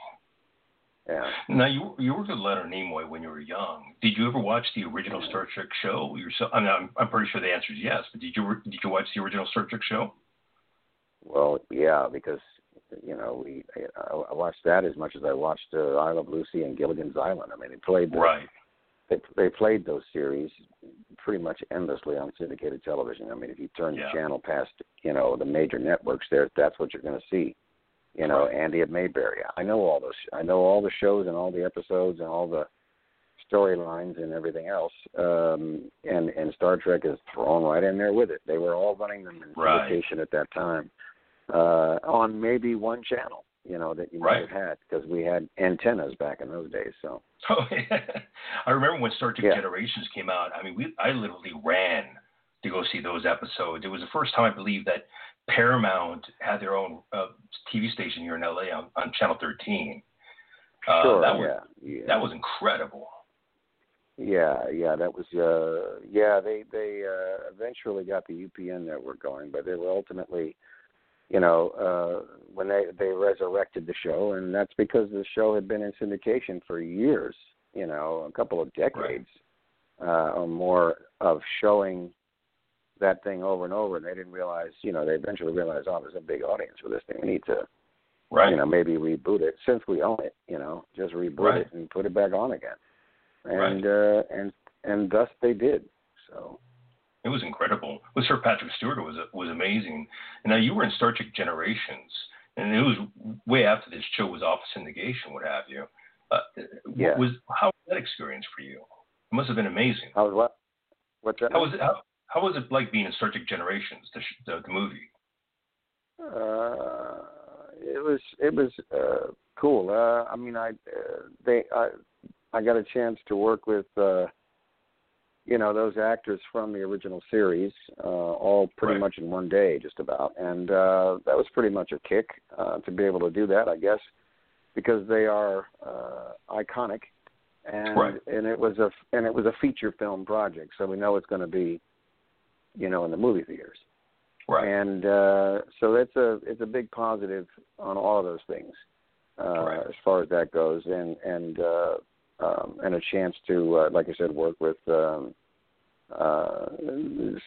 Yeah. Now you you worked with Leonard Nimoy when you were young. Did you ever watch the original Star Trek show yourself? I mean, I'm, I'm pretty sure the answer is yes. But did you did you watch the original Star Trek show? Well, yeah, because you know we I, I watched that as much as I watched uh, I Love Lucy and Gilligan's Island. I mean, it played the, right. They they played those series pretty much endlessly on syndicated television. I mean, if you turn yeah. the channel past you know the major networks, there that's what you're going to see. You know, right. Andy at Mayberry. I know all those. I know all the shows and all the episodes and all the storylines and everything else. Um, and and Star Trek is thrown right in there with it. They were all running them in right. syndication at that time uh, on maybe one channel, you know, that you might right. have had because we had antennas back in those days. So. Oh yeah, I remember when Star Trek yeah. Generations came out. I mean, we I literally ran to go see those episodes. It was the first time I believe that Paramount had their own uh, TV station here in LA on, on Channel 13. Uh, sure. that was, yeah. yeah. That was incredible. Yeah, yeah, that was uh yeah, they they uh eventually got the UPN network going, but they were ultimately you know, uh when they they resurrected the show and that's because the show had been in syndication for years, you know, a couple of decades right. uh or more of showing that thing over and over and they didn't realize, you know, they eventually realized, oh, there's a big audience for this thing. We need to right. you know, maybe reboot it since we own it, you know, just reboot right. it and put it back on again and right. uh, and and thus they did. So it was incredible. With Sir Patrick Stewart was was amazing. And now you were in Star Trek Generations, and it was way after this show was off syndication, what have you. Uh, yeah. Was how was that experience for you? It must have been amazing. How was what? What's that? How was it? How, how was it like being in Star Trek Generations, the the, the movie? Uh, it was it was uh, cool. Uh, I mean, I uh, they I I got a chance to work with uh, you know those actors from the original series, uh, all pretty right. much in one day, just about, and uh, that was pretty much a kick uh, to be able to do that, I guess, because they are uh, iconic, and right. and it was a and it was a feature film project, so we know it's going to be, you know, in the movie theaters. Right. And uh, so that's a it's a big positive on all of those things uh, right. as far as that goes, and and uh, um, and a chance to, uh, like I said, work with um, uh,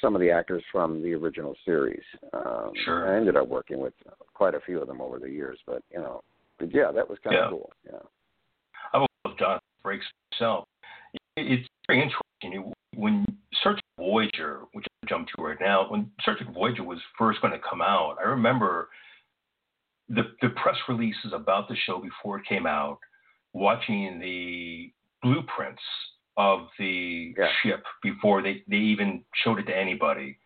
some of the actors from the original series. Um, sure. I ended up working with quite a few of them over the years, but you know, but yeah, that was kind yeah. of cool. Yeah. I love Jonathan Frakes himself. It's very interesting when Search Voyager, which I jump to right now, when Search Voyager was first going to come out, I remember the the press releases about the show before it came out watching the blueprints of the yeah. ship before they, they even showed it to anybody.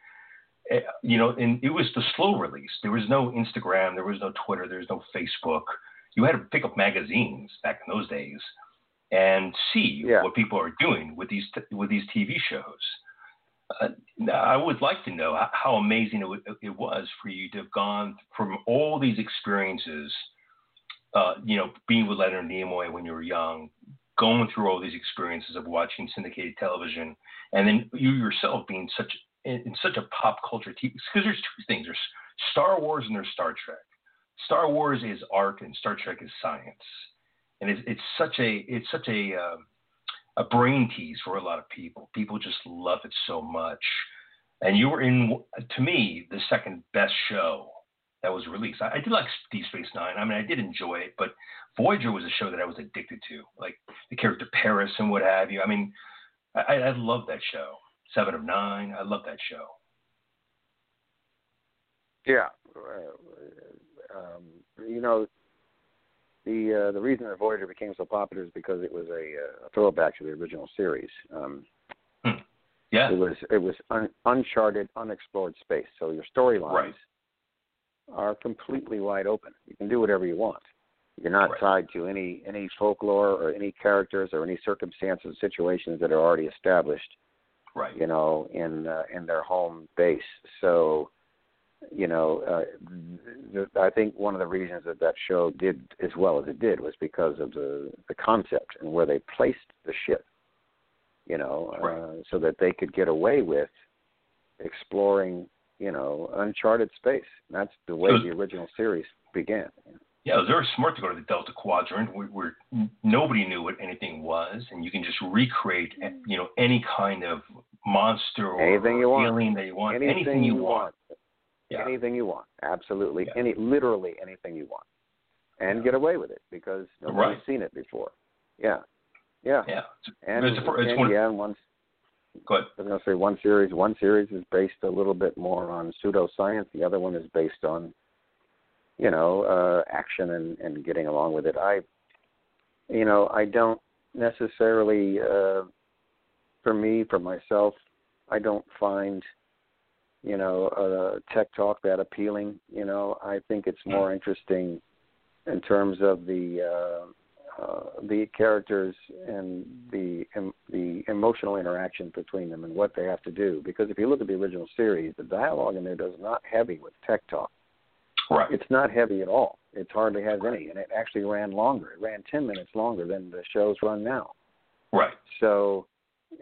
Uh, you know, and it was the slow release. There was no Instagram, there was no Twitter, there was no Facebook. You had to pick up magazines back in those days and see yeah. what people are doing with these with these TV shows. Uh, I would like to know how, how amazing it, w- it was for you to have gone from all these experiences uh, you know, being with Leonard Nimoy when you were young, going through all these experiences of watching syndicated television, and then you yourself being such in such a pop culture TV because there's two things: there's Star Wars and there's Star Trek. Star Wars is art and Star Trek is science, and it's, it's such a it's such a uh, a brain tease for a lot of people. People just love it so much, and you were in to me the second best show that was released. I, I did like Deep Space Nine. I mean, I did enjoy it, but Voyager was a show that I was addicted to, like the character Paris and what have you. I mean, I, I love that show. Seven of Nine. I love that show. Yeah, uh, um, you know, the uh, the reason that Voyager became so popular is because it was a, uh, a throwback to the original series. Um, hmm. Yeah, it was it was un, uncharted, unexplored space. So your storylines right. Are completely wide open. You can do whatever you want. You're not right. tied to any any folklore or any characters or any circumstances, situations that are already established. Right. You know, in uh, in their home base. So you know, uh, th- I think one of the reasons that that show did as well as it did was because of the the concept and where they placed the ship. You know, right. uh, so that they could get away with exploring, you know, uncharted space. That's the way the original series began. Yeah, it was very smart to go to the Delta Quadrant, where, where nobody knew what anything was, and you can just recreate, eh, you know, any kind of monster or anything you want. feeling that you want, anything, anything you, you want. want. Yeah. Anything you want, absolutely. Yeah. Any, literally anything you want, and Yeah. get away with it because nobody's Right. seen it before. Yeah, yeah, Yeah. and, It's it's and one- yeah, and one. Go ahead. I was going to say one series. One series is based a little bit more on pseudoscience. The other one is based on, you know, uh, action and and getting along with it. I, you know, I don't necessarily, uh, for me, for myself, I don't find, you know, uh, tech talk that appealing. You know, I think it's more interesting in terms of the. Uh, uh, the characters and the em, the emotional interaction between them and what they have to do. Because if you look at the original series, the dialogue in there does not heavy with tech talk. Right. It's not heavy at all. It hardly has any, and it actually ran longer. It ran ten minutes longer than the shows run now. Right. So,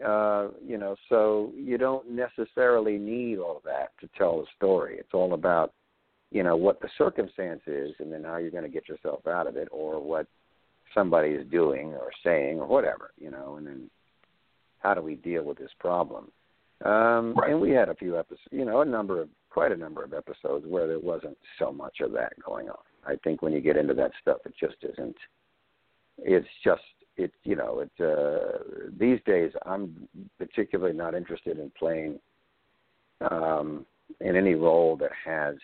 uh, you know, so you don't necessarily need all of that to tell the story. It's all about, you know, what the circumstance is, and then how you're going to get yourself out of it, or what somebody is doing or saying or whatever, you know, and then how do we deal with this problem? Um, Right. And we had a few episodes, you know, a number of quite a number of episodes where there wasn't so much of that going on. I think when you get into that stuff, it just isn't. It's just it, you know, it. Uh, these days, I'm particularly not interested in playing um, in any role that has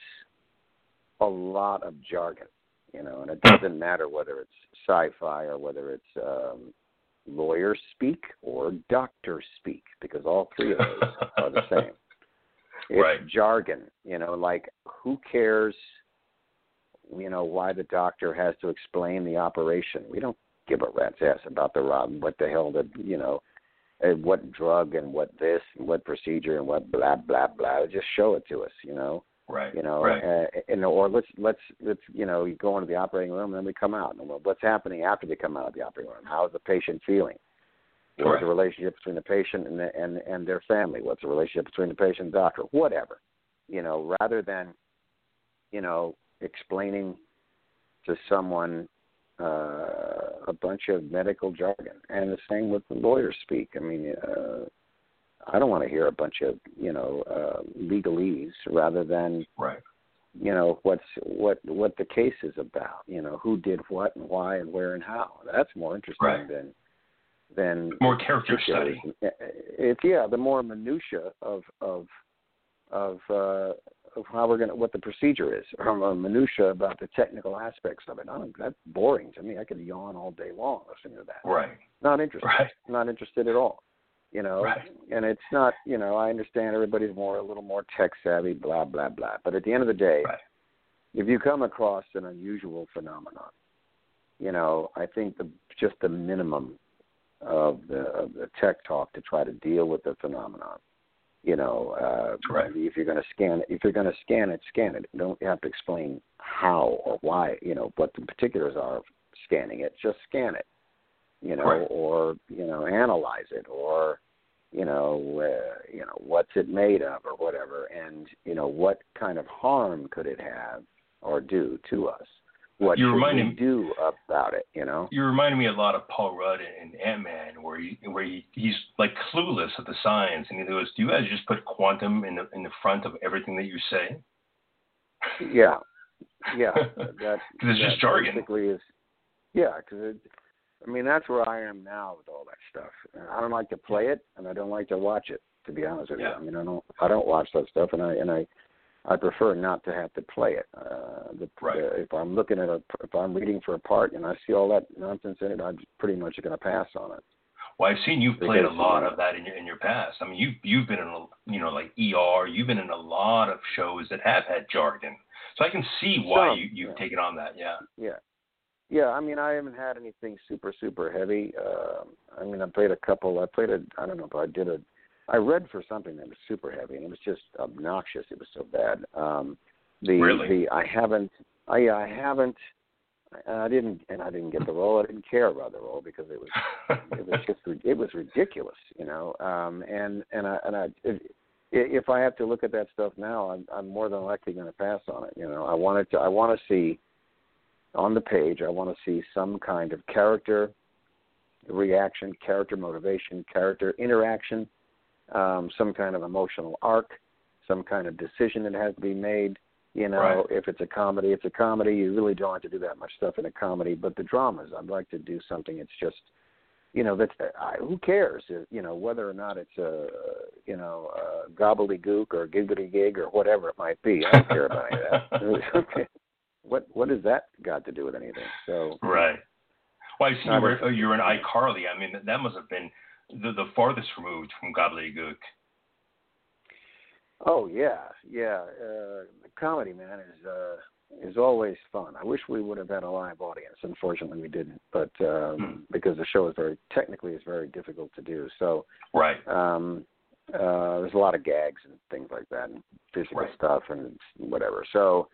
a lot of jargon you know, and it doesn't matter whether it's sci-fi or whether it's um, lawyer speak or doctor speak, because all three of those are the same. It's Right. jargon, you know, like who cares, you know, why the doctor has to explain the operation? We don't give a rat's ass about the rob, what the hell the, you know, uh, what drug and what this and what procedure and what blah blah blah. Just show it to us, you know Right. you know, Right. uh, and or let's let's let's you know, you go into the operating room and then we come out. And well, what's happening after they come out of the operating room? How is the patient feeling? What's the relationship between the patient and the, and and their family? What's the relationship between the patient and the doctor? Whatever, you know, rather than, you know, explaining to someone uh, a bunch of medical jargon. And the same with the lawyer speak. I mean, uh, I don't want to hear a bunch of you know uh, legalese rather than Right. you know what's what what the case is about. You know who did what and why and where and how. That's more interesting Right. than than More character study. It's yeah, the more minutia of of of uh, of how we're gonna what the procedure is, or a minutia about the technical aspects of it. I don't, that's boring to me. I could yawn all day long listening to that. Right. Not interested. Right. Not interested at all. You know, Right. and it's not. You know, I understand everybody's more a little more tech savvy, blah blah blah. But at the end of the day, Right. if you come across an unusual phenomenon, you know, I think the just the minimum of the of the tech talk to try to deal with the phenomenon. You know, uh, Right. if you're going to scan it, if you're going to scan it, scan it. Don't have to explain how or why. You know what the particulars are of scanning it. Just scan it. You know, Right. or you know, analyze it, or you know, uh, you know, what's it made of, or whatever, and you know, what kind of harm could it have or do to us? What You should we me- do about it? You know? You reminded me a lot of Paul Rudd in Ant Man, where he where he, he's like clueless of the science, and he goes, "Do you guys just put quantum in the in the front of everything that you say?" Yeah, yeah. That Because it's just jargon. Basically, is yeah. Because I mean, that's where I am now with all that stuff. I don't like to play it, and I don't like to watch it. To be honest with Yeah. you, I mean, I don't. I don't watch that stuff, and I and I. I prefer not to have to play it. Uh, the, Right. the, if I'm looking at a, if I'm reading for a part and I see all that nonsense in it, I'm pretty much going to pass on it. Well, I've seen you've played a lot uh, of that in your in your past. I mean, you've you've been in a you know like ER. You've been in a lot of shows that have had jargon, so I can see why Some, you you've yeah. taken on that. Yeah. Yeah. Yeah, I mean, I haven't had anything super, super heavy. Um, I mean, I played a couple. I played a. I don't know if I did a. I read for something that was super heavy, and it was just obnoxious. It was so bad. Um, the Really? the I haven't. I I haven't. I I didn't, and I didn't get the role. I didn't care about the role because it was it was just it was ridiculous, you know. Um, and and I and I if, if I have to look at that stuff now, I'm I'm more than likely going to pass on it. You know, I wanted to I want to see on the page. I want to see some kind of character reaction, character motivation, character interaction, um, some kind of emotional arc, some kind of decision that has to be made. You know, Right. if it's a comedy, it's a comedy. You really don't have to do that much stuff in a comedy. But the dramas, I'd like to do something. It's just, you know, that's I, who cares? uh, You know, whether or not it's a, you know, a gobbledygook or giggity gig or whatever it might be. I don't care about any of that. What what does that got to do with anything? So Right. Well, I've seen you were oh, you're in iCarly. I mean, that must have been the the farthest removed from gobbledygook. Oh yeah, yeah. Uh, comedy, man, is uh, is always fun. I wish we would have had a live audience. Unfortunately, we didn't, but um, Hmm. because the show is very technically is very difficult to do. So Right. um, uh, there's a lot of gags and things like that, and physical Right. stuff and whatever. So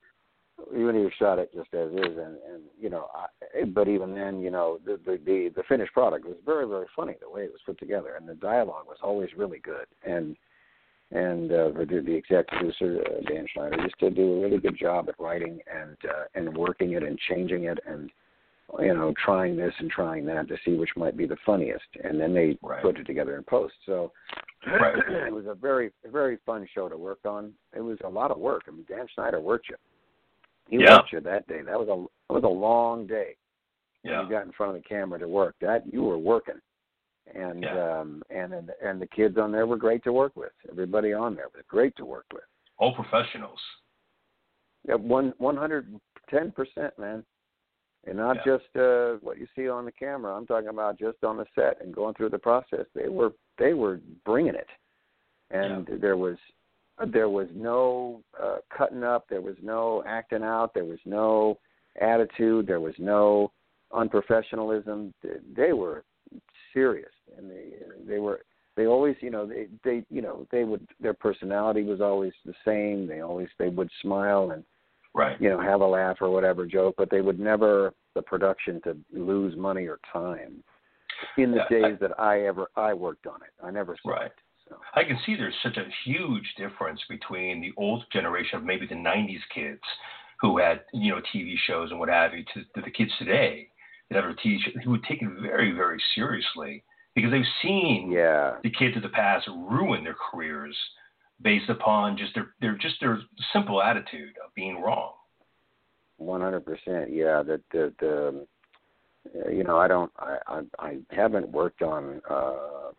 even if you shot it just as is, and and you know, I, but even then, you know, the, the the the finished product was very very funny the way it was put together, and the dialogue was always really good, and and uh, the, the exec producer uh, Dan Schneider used to do a really good job at writing and uh, and working it and changing it and you know trying this and trying that to see which might be the funniest, and then they Right. put it together in post. So Right. it was a very very fun show to work on. It was a lot of work. I mean, Dan Schneider worked you. He Yeah. you that day. That was a that was a long day. When Yeah. you got in front of the camera to work. That you were working, and Yeah. um, and and and the kids on there were great to work with. Everybody on there was great to work with. All professionals. Yeah, one one hundred ten percent, man. And not Yeah. just uh what you see on the camera. I'm talking about just on the set and going through the process. They were they were bringing it, and there was there was no uh, cutting up. There was no acting out. There was no attitude. There was no unprofessionalism. They- were serious, and they they were they always you know they they you know they would their personality was always the same. They always they would smile and Right. you know have a laugh or whatever joke, but they would never the production to lose money or time. In the Yeah, I- days that I ever I worked on it, I never saw Right. it. So I can see there's such a huge difference between the old generation of maybe the '90s kids who had you know TV shows and what have you to, to the kids today that have a TV show who would take it very very seriously because they've seen yeah, the kids of the past ruin their careers based upon just their their just their simple attitude of being wrong. one hundred percent. Yeah, that the the uh, you know I don't I I, I haven't worked on uh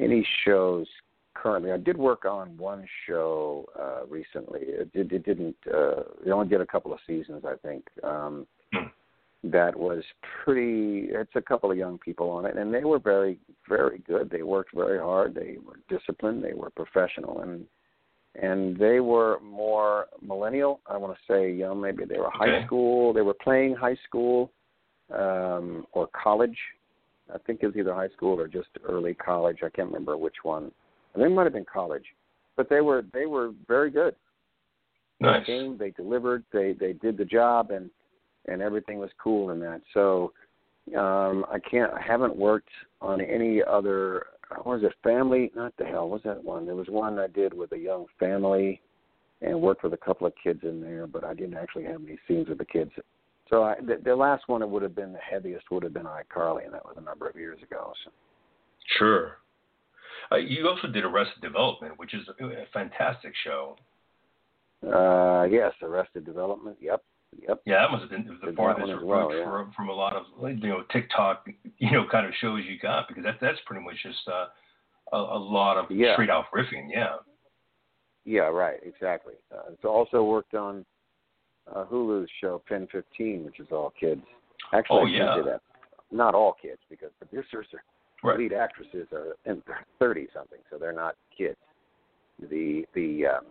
any shows currently. I did work on one show uh recently. It, did, it didn't. uh They only did a couple of seasons, I think. Um Hmm. That was pretty. It's a couple of young people on it, and they were very, very good. They worked very hard. They were disciplined. They were professional, and and they were more millennial. I want to say, you know, maybe they were high Okay. school. They were playing high school um, or college. I think it was either high school or just early college. I can't remember which one. I think it might have been college, but they were they were very good. Nice. They came, they delivered, they they did the job, and and everything was cool in that. So, Um, I can't. I haven't worked on any other. What was it? Family? Not the hell. Was that one? There was one I did with a young family, and worked with a couple of kids in there, but I didn't actually have any scenes with the kids. So I, the, the last one that would have been the heaviest would have been iCarly, and that was a number of years ago. So. Sure. Uh, you also did Arrested Development, which is a, a fantastic show. Uh, yes, Arrested Development. Yep. Yep. Yeah, that must have been the farthest removed well, yeah. from, from a lot of you know TikTok, you know, kind of shows you got because that that's pretty much just uh, a, a lot of yeah. straight out riffing. Yeah. Yeah. Right. Exactly. Uh, it's also worked on uh, Hulu's show Pen 15, which is all kids. Actually, oh, yeah. did that. Not all kids because producers are right. lead actresses are in their 30 something, so they're not kids. The the um,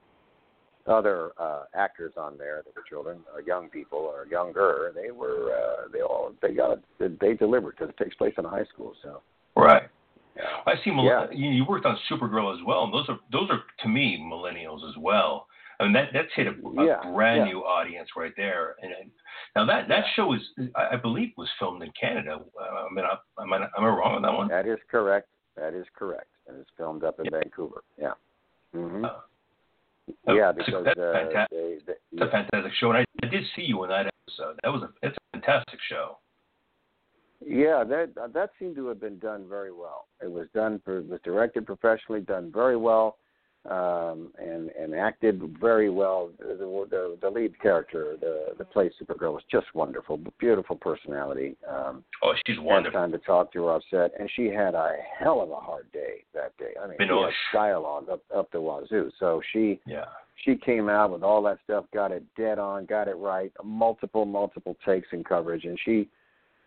other uh, actors on there that were children, or young people, or younger, they were uh, they all they got they delivered because it takes place in a high school. So right. I see. Yeah. You worked on Supergirl as well, and those are those are to me millennials as well. I mean that that's hit a, a yeah, brand yeah. new audience right there. And, and now that that show is, I, believe, was filmed in Canada. Uh, I mean, I, am I am I wrong on that one? That is correct. That is correct. And it's filmed up in Yeah. Vancouver. Yeah. hmm Uh, yeah, because that's uh, fantastic. they, they, It's a fantastic show, and I, I did see you in that episode. That was a it's a fantastic show. Yeah, that that seemed to have been done very well. It was done for was directed professionally, done very well, um, and and acted very well. The, the the lead character, the the play Supergirl, was just wonderful, beautiful personality. Um, Oh, she's had wonderful. time to talk to her offset, and she had a hell of a hard day that day. I mean, she had dialogue up up the wazoo. So she Yeah. she came out with all that stuff, got it dead on, got it right, multiple, multiple takes and coverage, and she,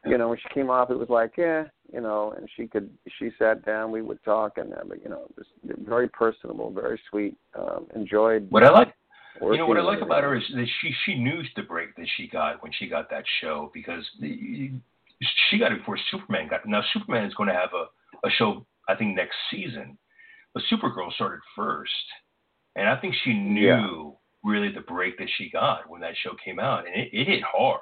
you know, when she came off, it was like, yeah, you know, and she could, she sat down, we would talk, and uh, but you know, just very personable, very sweet, um, enjoyed. What I like, you know, what I like about her is that she she knew the break that she got when she got that show because the, she got it before Superman got. Now Superman is going to have a a show I think next season, but Supergirl started first, and I think she knew Yeah. really the break that she got when that show came out, and it, it hit hard.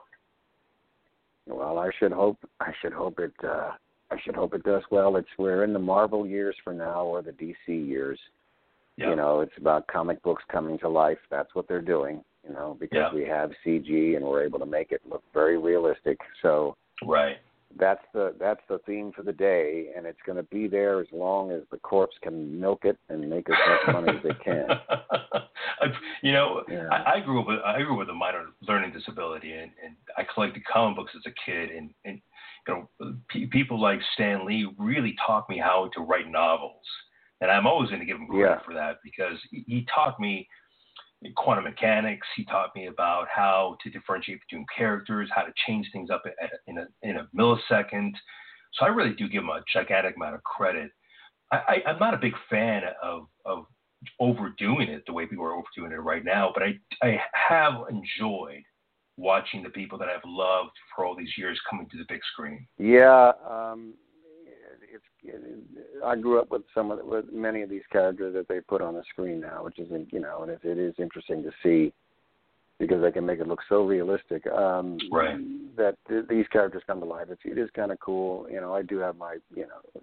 Well, I should hope, I should hope it, uh, I should hope it does well. It's we're in the Marvel years for now, or the DC years. Yeah. You know, it's about comic books coming to life. That's what they're doing. You know, because Yeah. we have CG and we're able to make it look very realistic. So Right. That's the that's the theme for the day, and it's going to be there as long as the corpse can milk it and make as much money as they can. You know, Yeah. I, I grew up with I grew up with a minor learning disability, and, and I collected comic books as a kid, and, and you know, pe- people like Stan Lee really taught me how to write novels, and I'm always going to give him credit Yeah. for that because he, he taught me quantum mechanics. He taught me about how to differentiate between characters, how to change things up in a in a millisecond. So I really do give him a gigantic amount of credit. I, I'm not a big fan of of overdoing it the way people are overdoing it right now, but I I have enjoyed watching the people that I've loved for all these years coming to the big screen. Yeah, um, I grew up with some of the, with many of these characters that they put on the screen now, which is you know, and it, it is interesting to see because they can make it look so realistic. Um, Right. That th- these characters come to life. It's it is kind of cool. You know, I do have my you know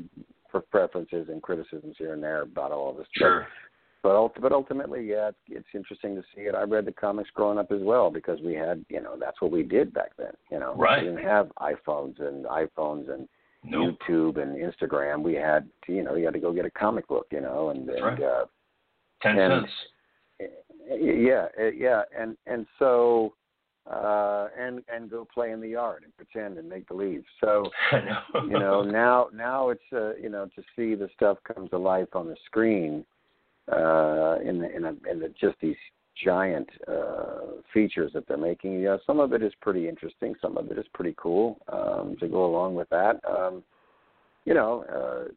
pre- preferences and criticisms here and there about all of this. Sure. But ult- but ultimately, yeah, it's, it's interesting to see it. I read the comics growing up as well because we had, you know, that's what we did back then. You know, Right. we didn't have iPhones and iPhones and Nope. YouTube and Instagram. We had, to, you know, you had to go get a comic book, you know, and, That's and right. uh, Ten and- cents. yeah, uh, yeah, and and so uh, and and go play in the yard and pretend and make believe. So know. you know now now it's uh, you know to see the stuff come to life on the screen uh in the, in a, in the, just these giant uh features that they're making yeah some of it is pretty interesting some of it is pretty cool um to go along with that um you know uh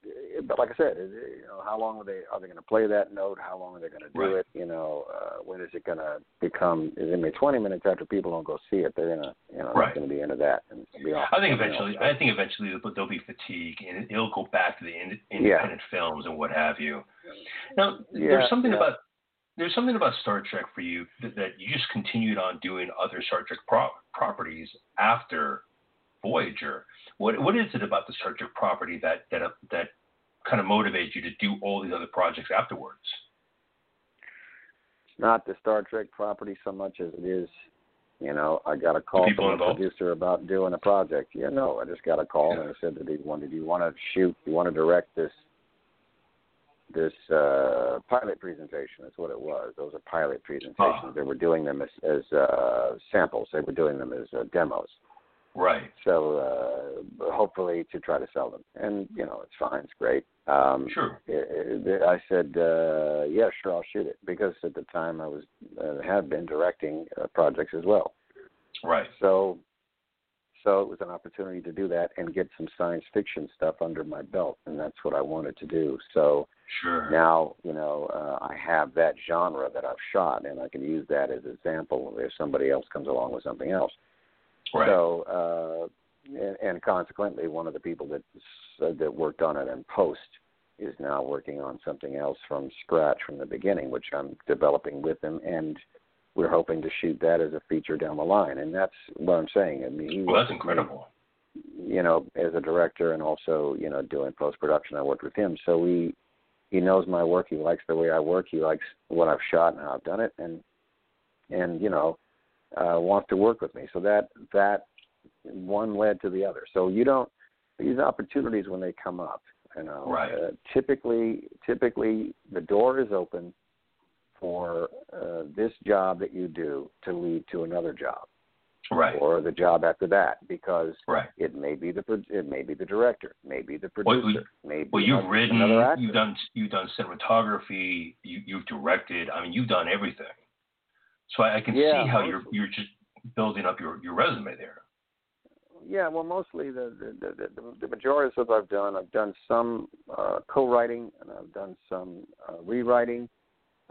but like i said you know how long are they are they going to play that note how long are they going to do Right. it you know uh when is it going to become is it going to be 20 minutes after people don't go see it they're going to you know Right. going to be into that and be off I think eventually, else. I think eventually there'll- be fatigue, and it'll go back to the ind- independent films and what have you. Now, Yeah, there's something yeah. about there's something about Star Trek for you that, that you just continued on doing other Star Trek pro- properties after Voyager. What what is it about the Star Trek property that that that kind of motivates you to do all these other projects afterwards? It's not the Star Trek property so much as it is, you know, I got a call from a involved. producer about doing a project. Yeah, no, I just got a call Yeah. and I said that he wanted, do you want to shoot, do you want to direct this this uh pilot presentation is what it was. Those are pilot presentations. Ah. They were doing them as, as uh samples. They were doing them as uh, demos. Right. So uh hopefully to try to sell them. And you know, it's fine, it's great. Um Sure. I I said, uh, yeah, sure, I'll shoot it because at the time I was uh, had been directing uh, projects as well. Right. So, so it was an opportunity to do that and get some science fiction stuff under my belt, and that's what I wanted to do. So Sure. now, you know, uh, I have that genre that I've shot, and I can use that as an example if somebody else comes along with something else. right. So, uh, and, and consequently, one of the people that s- that worked on it in post is now working on something else from scratch from the beginning, which I'm developing with him, and we're hoping to shoot that as a feature down the line. And that's what I'm saying. I mean, he well, that's incredible. You know, as a director and also you know doing post production, I worked with him, so we he knows my work. He likes the way I work. He likes what I've shot and how I've done it, and and you know uh, wants to work with me. So that that one led to the other. So you don't these opportunities when they come up, you know, Right. uh, typically typically the door is open for uh, this job that you do to lead to another job Right. or the job after that because Right. it may be the it may be the director, maybe the Well, producer, maybe Well, you've another- written, another you've done, you've done cinematography, you, you've directed. I mean, you've done everything. So I, I can Yeah, see how you're you're just building up your your resume there. Yeah, well, mostly the the, the, the, the majority of what I've done, I've done some uh, co-writing and I've done some uh, rewriting,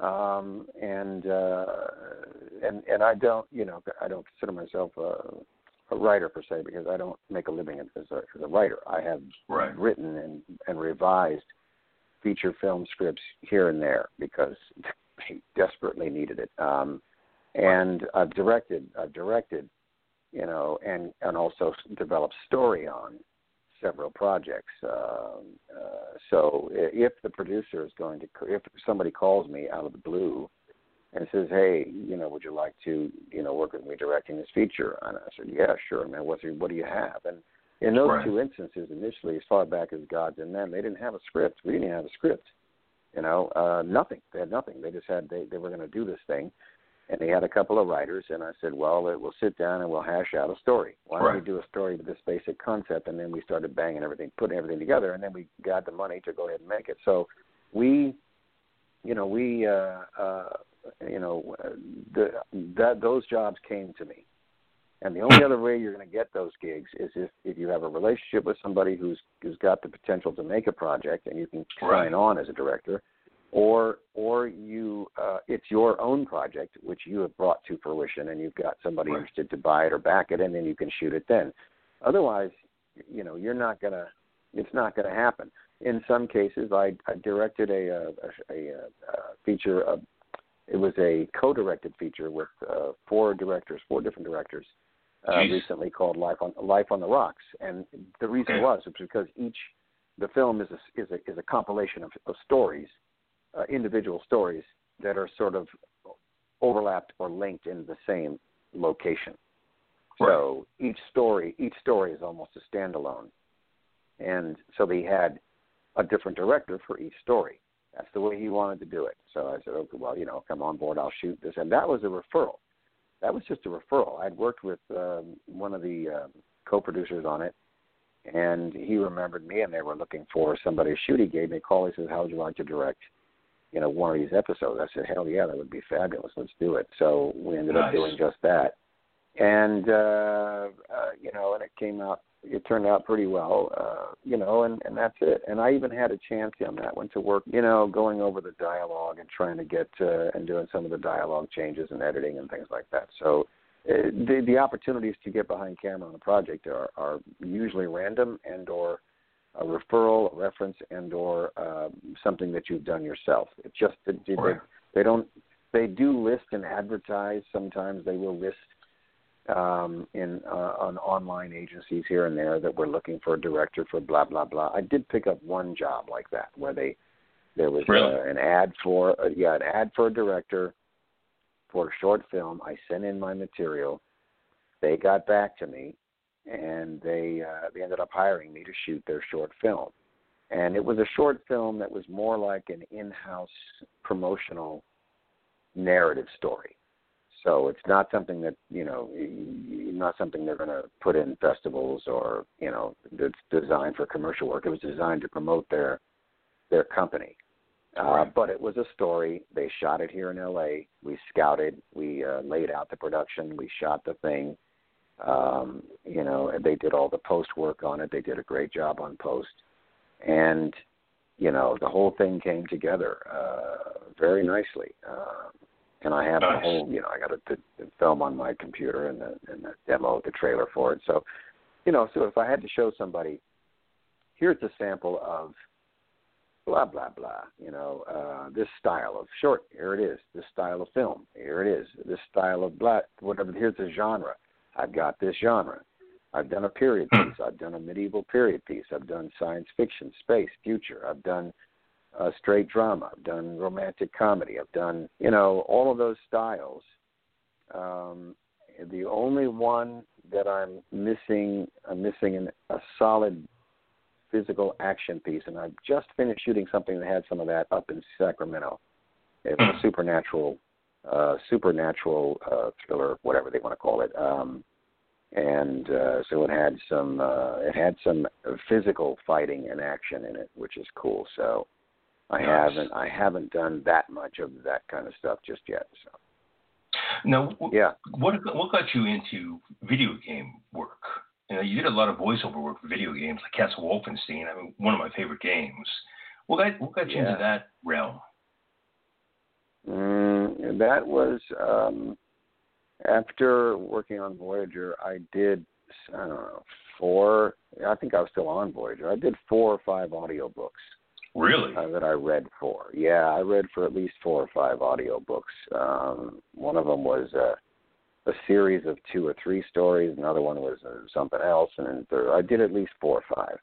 um, and uh, and and I don't, you know, I don't consider myself a, a writer per se because I don't make a living as a, as a writer. I have Right. written and and revised feature film scripts here and there because they desperately needed it. Um, and I've directed, I've directed, you know, and and also developed story on several projects. Um, uh, so i- if the producer is going to, if somebody calls me out of the blue and says, "Hey, you know, would you like to, you know, work with me directing this feature?" and I said, "Yeah, sure, man. What's your, what do you have?" And in those Right. two instances, initially, as far back as Gods and Men, they didn't have a script. We didn't have a script. You know, uh, nothing. They had nothing. They just had they they were going to do this thing, and they had a couple of writers. And I said, well, we'll sit down and we'll hash out a story. Why don't we do a story with this basic concept? And then we started banging everything, putting everything together, and then we got the money to go ahead and make it. So we, you know, we, uh, uh, you know, the that those jobs came to me. And the only other way you're going to get those gigs is if if you have a relationship with somebody who's who's got the potential to make a project and you can Right. sign on as a director, or or you uh, it's your own project which you have brought to fruition and you've got somebody Right. interested to buy it or back it and then you can shoot it then. Otherwise, you know, you're not gonna it's not going to happen. In some cases, I, I directed a, a, a, a, feature. A, it was a co-directed feature with uh, four directors, four different directors, uh, Jeez. recently called Life on Life on the Rocks. And the reason Okay. was was because each the film is a, is a is a compilation of, of stories, uh, individual stories that are sort of overlapped or linked in the same location. So each story each story is almost a standalone and so they had a different director for each story. That's the way he wanted to do it. So I said, okay, well, you know, come on board, I'll shoot this, and that was a referral. That was just a referral. I'd worked with um, one of the um, co-producers on it, and he remembered me, and they were looking for somebody to shoot. He gave me a call. He says, "How would you like to direct, you know, one of these episodes?" I said, "Hell yeah, that would be fabulous. Let's do it." So we ended up doing just that, and uh, uh, you know, and it came out it turned out pretty well, uh, you know, and, and that's it. And I even had a chance on that one to work, you know, going over the dialogue and trying to get uh, and doing some of the dialogue changes and editing and things like that. So uh, the the opportunities to get behind camera on a project are, are usually random and or a referral, a reference, and or um, something that you've done yourself. It's just that they, Right. they don't they do list and advertise. Sometimes they will list um, in uh, on online agencies here and there that were looking for a director for blah blah blah. I did pick up one job like that where they there was really? uh, an ad for uh, yeah an ad for a director for a short film. I sent in my material. They got back to me, and they uh, they ended up hiring me to shoot their short film. And it was a short film that was more like an in-house promotional narrative story. So it's not something that you know, not something they're going to put in festivals or you know, that's designed for commercial work. It was designed to promote their their company. Uh, but it was a story. They shot it here in L.A. We scouted. We uh, laid out the production. We shot the thing. Um, you know, and they did all the post work on it. They did a great job on post, and you know, the whole thing came together uh, very nicely. Uh, and I have nice. the whole, you know, I got the, the film on my computer and the and the demo, the trailer for it. So, you know, so if I had to show somebody, here's a sample of blah blah blah. You know, uh, this style of short. Here it is. This style of film. Here it is. This style of blah. Whatever. Here's the genre. I've got this genre. I've done a period piece. I've done a medieval period piece. I've done science fiction, space, future. I've done uh, straight drama. I've done romantic comedy. I've done you know all of those styles. Um, the only one that I'm missing, I'm missing an, a solid physical action piece, and I've just finished shooting something that had some of that up in Sacramento. It was a supernatural, uh, supernatural uh, thriller, whatever they want to call it. Um, and uh, so it had some, uh, it had some physical fighting and action in it, which is cool. So I Nice. haven't, I haven't done that much of that kind of stuff just yet. So Now, w- yeah. what what got you into video game work? You know, you did a lot of voiceover work for video games, like Castle Wolfenstein. I mean, one of my favorite games. What got what got you Yeah. into that realm? Mm, that was um, after working on Voyager. I did I don't know four. I think I was still on Voyager. I did four or five audiobooks Really? uh, that I read for. Yeah, I read for at least four or five audiobooks. Um, one of them was a, a series of two or three stories. Another one was uh, something else, and then there, I did at least four or five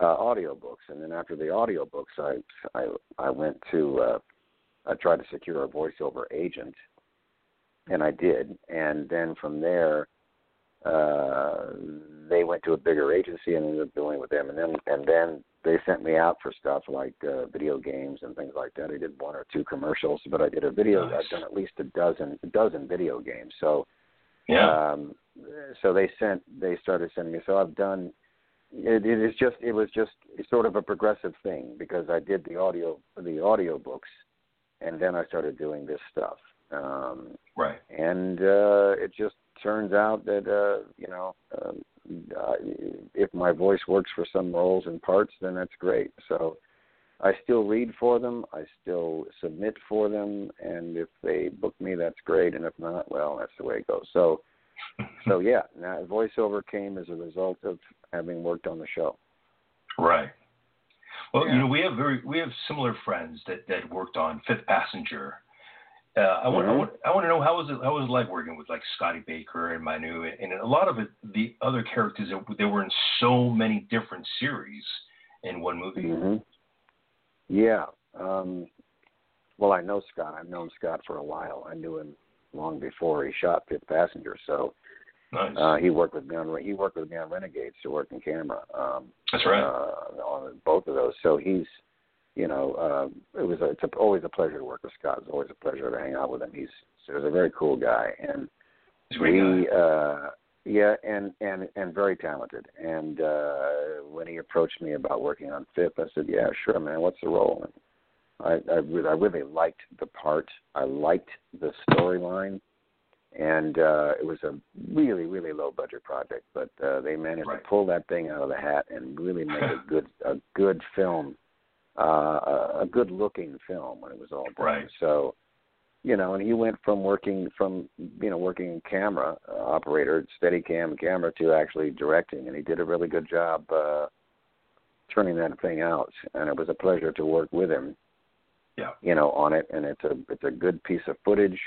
uh, audiobooks. And then after the audiobooks, I I I went to uh, I tried to secure a voiceover agent, and I did. And then from there, uh, they went to a bigger agency and ended up doing with them. And then and then they sent me out for stuff like uh, video games and things like that. I did one or two commercials, but I did a video. Nice. I've done at least a dozen a dozen video games. So Yeah. um, so they sent they started sending me. So I've done. It, it is just it was just sort of a progressive thing because I did the audio the audio books, and then I started doing this stuff. Um, right. and uh, it just turns out that uh, you know um, uh, if my voice works for some roles and parts, then that's great. So I still read for them, I still submit for them, and if they book me, that's great. And if not, well, that's the way it goes. So so yeah, now voiceover came as a result of having worked on the show. Right. Well, Yeah. you know, we have very we have similar friends that that worked on Fifth Passenger. Uh, I want, I Mhm. want I want to know how was it how was it like working with like Scotty Baker and Manu and a lot of it the other characters that they were in so many different series in one movie. hmm Yeah. Um, well, I know Scott. I've known Scott for a while. I knew him long before he shot Fifth Passenger. So Nice. uh, he worked with me on he worked with me on Renegades to work in camera. Um, That's right. Uh, on both of those. So he's, you know, uh, it was a, it's a, always a pleasure to work with Scott. It's always a pleasure to hang out with him. He's he's a very cool guy, and He's a great we uh yeah and and and very talented. And uh when he approached me about working on fifth i said yeah sure man. What's the role? And i i really, I really liked the part. I liked the storyline. And uh it was a really really low budget project but uh they managed Right. to pull that thing out of the hat and really make a good a good film uh a, a good looking film when it was all done Right. so you know, and he went from working from you know working camera uh, operator, steady cam camera to actually directing, and he did a really good job uh, turning that thing out. And it was a pleasure to work with him. Yeah. You know, on it, and it's a it's a good piece of footage.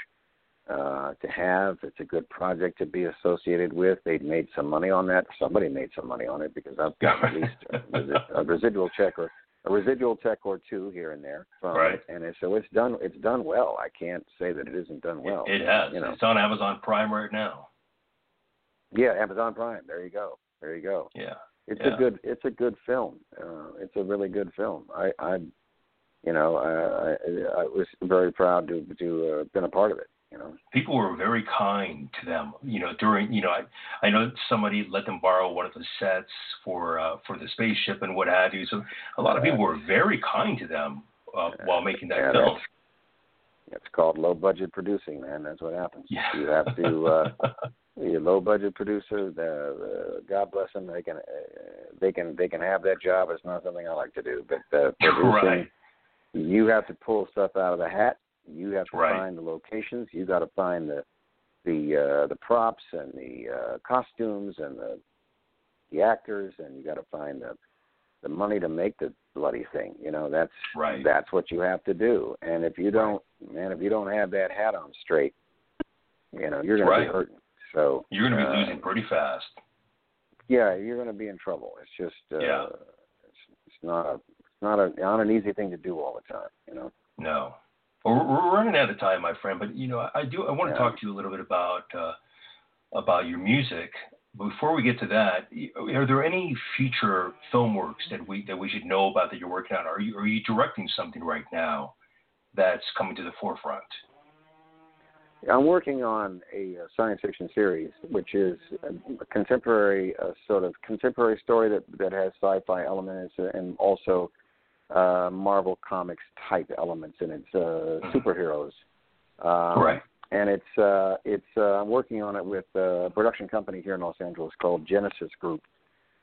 uh, to have. It's a good project to be associated with. They made some money on that. Somebody made some money on it because I've got at least a, a residual check or a residual check or two here and there from right. it. And it, so it's done. It's done well. I can't say that it isn't done well. It, it has. You know. It's on Amazon Prime right now. Yeah, Amazon Prime. There you go. There you go. Yeah. It's yeah. a good. It's a good film. Uh, it's a really good film. I, I, you know, I, I, I was very proud to to uh, been a part of it. You know, people were very kind to them. You know, during you know, I I know somebody let them borrow one of the sets for uh, for the spaceship and what have you. So a lot of people were very kind to them uh, while making that yeah, film. It's called low budget producing, man. That's what happens. Yeah. You have to. Uh, a low budget producer, the, the, God bless them. They can, uh, they can, they can have that job. It's not something I like to do, but uh, producing, right. you have to pull stuff out of the hat. You have to right. find the locations. You got to find the, the, uh, the props and the uh, costumes and the, the actors, and you got to find the, the money to make the bloody thing. You know, that's right. that's what you have to do. And if you don't, man, if you don't have that hat on straight, you know, you're going right. to be hurting. So you're going to be uh, losing pretty fast. Yeah, you're going to be in trouble. It's just uh, yeah. it's, it's not a it's not a not an easy thing to do all the time. You know. No. Well, we're running out of time, my friend. But you know, I do. I want to talk to you a little bit about uh, about your music. Before we get to that, are there any future film works that we that we should know about that you're working on? Are you are you directing something right now that's coming to the forefront? I'm working on a, uh science fiction series, which is a contemporary uh, sort of contemporary story that that has sci-fi elements and also uh, Marvel comics type elements in it, uh, superheroes. Um, right. And it's uh, it's uh, I'm working on it with a production company here in Los Angeles called Genesis Group,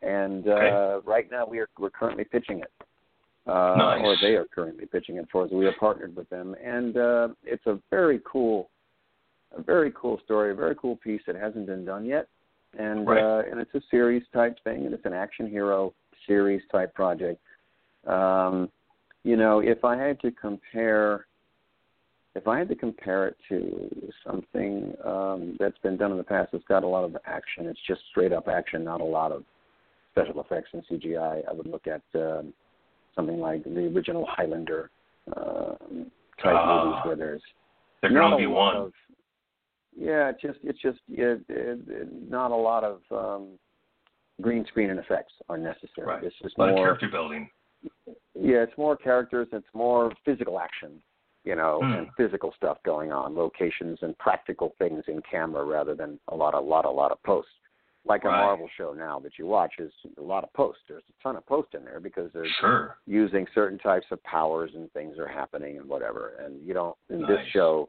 and uh, Okay. right now we are we're currently pitching it. Uh, Nice. Or they are currently pitching it for us. We are partnered with them, and uh, it's a very cool a very cool story, a very cool piece that hasn't been done yet, and Right. uh, and it's a series type thing, and it's an action hero series type project. Um, you know, if I had to compare, if I had to compare it to something um, that's been done in the past, it's got a lot of action. It's just straight up action, not a lot of special effects and CGI. I would look at um, something like the original Highlander um, type Ah. movies where there's There can only a be lot one. Of, yeah, it's just it's just it, it, it, not a lot of um, green screen and effects are necessary. Right. Just A lot of more character building. Yeah, it's more characters. It's more physical action, you know, Hmm. and physical stuff going on, locations and practical things in camera rather than a lot, a lot, a lot of posts. Like a Marvel show now that you watch is a lot of posts. There's a ton of posts in there because they're Sure. using certain types of powers and things are happening and whatever. And you don't in this show,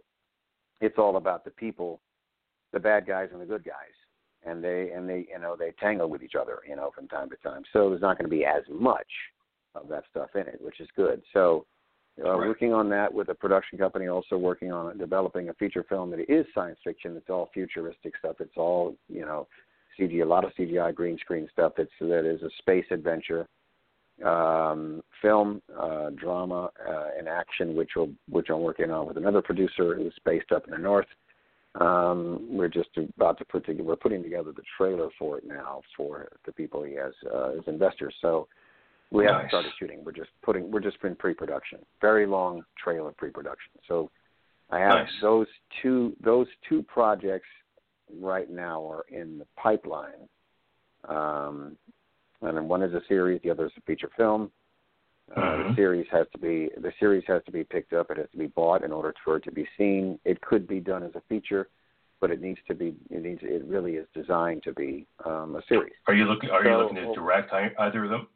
it's all about the people, the bad guys and the good guys, and they and they you know they tangle with each other you know from time to time. So there's not going to be as much of that stuff in it, which is good. So. Uh, Right. Working on that with a production company, also working on developing a feature film that is science fiction. It's all futuristic stuff. It's all you know, CG, a lot of CGI green screen stuff. It's that is a space adventure um, film, uh, drama, uh, and action, which will which I'm working on with another producer who's based up in the north. Um, we're just about to put together. We're putting together the trailer for it now for the people he has uh, as investors. So we haven't started shooting. We're just putting. We're just in pre-production. Very long trail of pre-production. So I have Nice. those two. Those two projects right now are in the pipeline. Um, and then one is a series, the other is a feature film. Uh, Mhm. The series has to be the series has to be picked up. It has to be bought in order for it to be seen. It could be done as a feature, but it needs to be. It needs. It really is designed to be um, a series. Are you looking? Are you looking to direct either of them?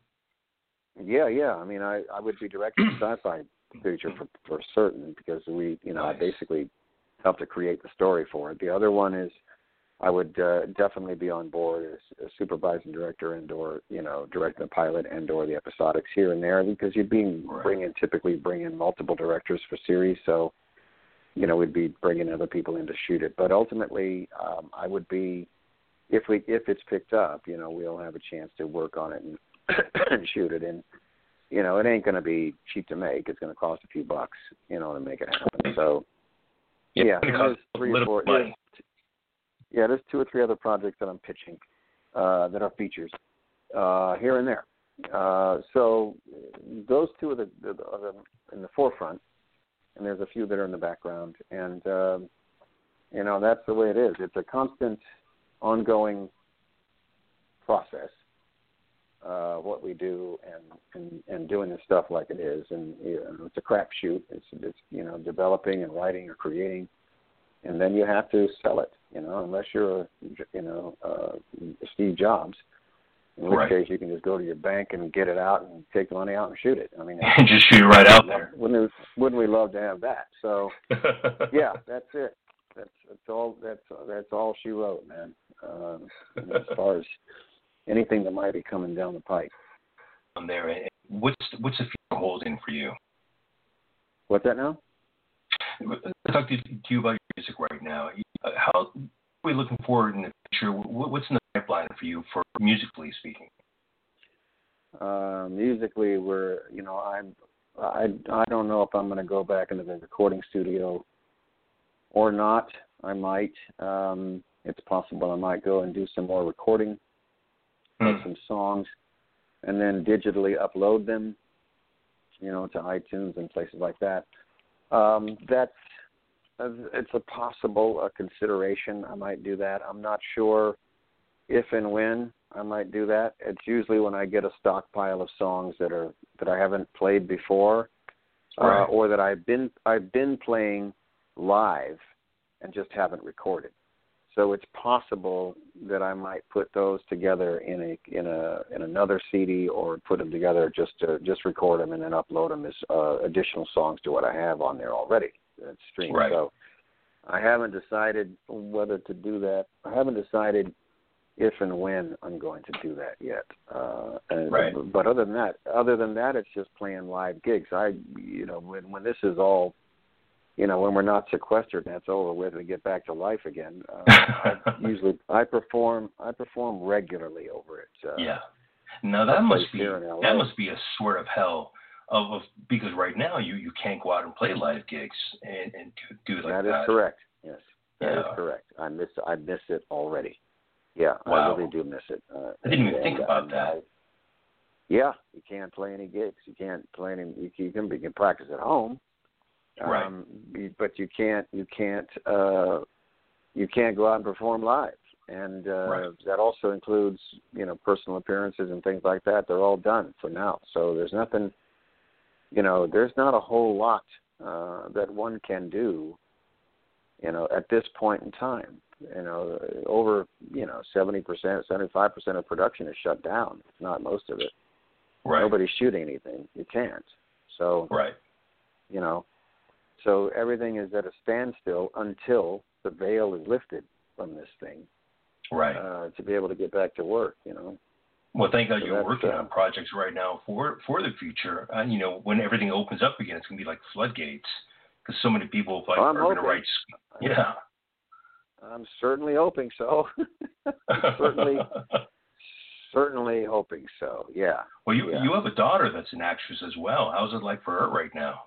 Yeah, yeah. I mean, I I would be directing sci-fi feature for for certain because we, you know, I basically helped to create the story for it. The other one is, I would uh, definitely be on board as a supervising director and or you know directing the pilot and or the episodics here and there because you'd be Right. bringing typically bring in multiple directors for series, so you know we'd be bringing other people in to shoot it. But ultimately, um, I would be if we if it's picked up, you know, we'll have a chance to work on it and and shoot it and you know, it ain't gonna be cheap to make. It's gonna cost a few bucks, you know, to make it happen. So Yeah, yeah there's three or four. There's, yeah, there's two or three other projects that I'm pitching uh, that are features uh, here and there. Uh, so those two are the, the, are the in the forefront, and there's a few that are in the background, and uh, you know that's the way it is. It's a constant, ongoing process. Uh, what we do and, and and doing this stuff like it is, and you know, it's a crapshoot. It's it's you know developing and writing or creating, and then you have to sell it. You know, unless you're you know uh, Steve Jobs, in which right. case you can just go to your bank and get it out and take the money out and shoot it. I mean, just shoot it right out there. Wouldn't we, wouldn't we love to have that? So yeah, that's it. That's that's all. That's that's all she wrote, man. Um, as far as anything that might be coming down the pipe. On there, what's what's the future holding for you? What's that now? Talk to, to you about your music right now. How are we looking forward in the future? What's in the pipeline for you, for musically speaking? Uh, musically, we're you know I'm I I don't know if I'm going to go back into the recording studio or not. I might. Um, it's possible I might go and do some more recording Hmm. some songs, and then digitally upload them, you know, to iTunes and places like that. Um, that's it's a possible a consideration. I might do that. I'm not sure if and when I might do that. It's usually when I get a stockpile of songs that are that I haven't played before, Right. uh, or that I've been I've been playing live and just haven't recorded. So it's possible that I might put those together in a in a in another CD or put them together just to just record them and then upload them as uh, additional songs to what I have on there already that's streamed. Right. So I haven't decided whether to do that. I haven't decided if and when I'm going to do that yet. Uh, and, Right. But other than that, other than that, it's just playing live gigs. I, you know, when when this is all, you know, when we're not sequestered and that's over with, and we get back to life again. Uh, I usually I perform I perform regularly over it. Uh, yeah. Now that must be here in LA. that must be a sort of hell of, of because right now you you can't go out and play live gigs and and do, do like that is correct. Yes, that is Yeah. correct. I miss I miss it already. Yeah, Wow. I really do miss it. Uh, I didn't even and- think about and that. I- yeah, you can't play any gigs. You can't play any. You can, you can, you can practice at home, Right. um, but you can't. You can't. Uh, you can't go out and perform live, and uh, Right. that also includes you know personal appearances and things like that. They're all done for now. So there's nothing. You know, there's not a whole lot uh, that one can do. You know, at this point in time, you know, over you know seventy percent, seventy five percent of production is shut down. If not most of it. right. Nobody's shooting anything. You can't. So Right. you know, so everything is at a standstill until the veil is lifted from this thing Right. uh, to be able to get back to work. You know. Well, thank God So you're working uh, on projects right now for for the future. Uh, you know, when everything opens up again, it's gonna be like floodgates because so many people like I'm are gonna hoping. write. Yeah. I'm certainly hoping so. certainly, certainly hoping so. Yeah. well, you Yeah. you have a daughter that's an actress as well. How's it like for her right now?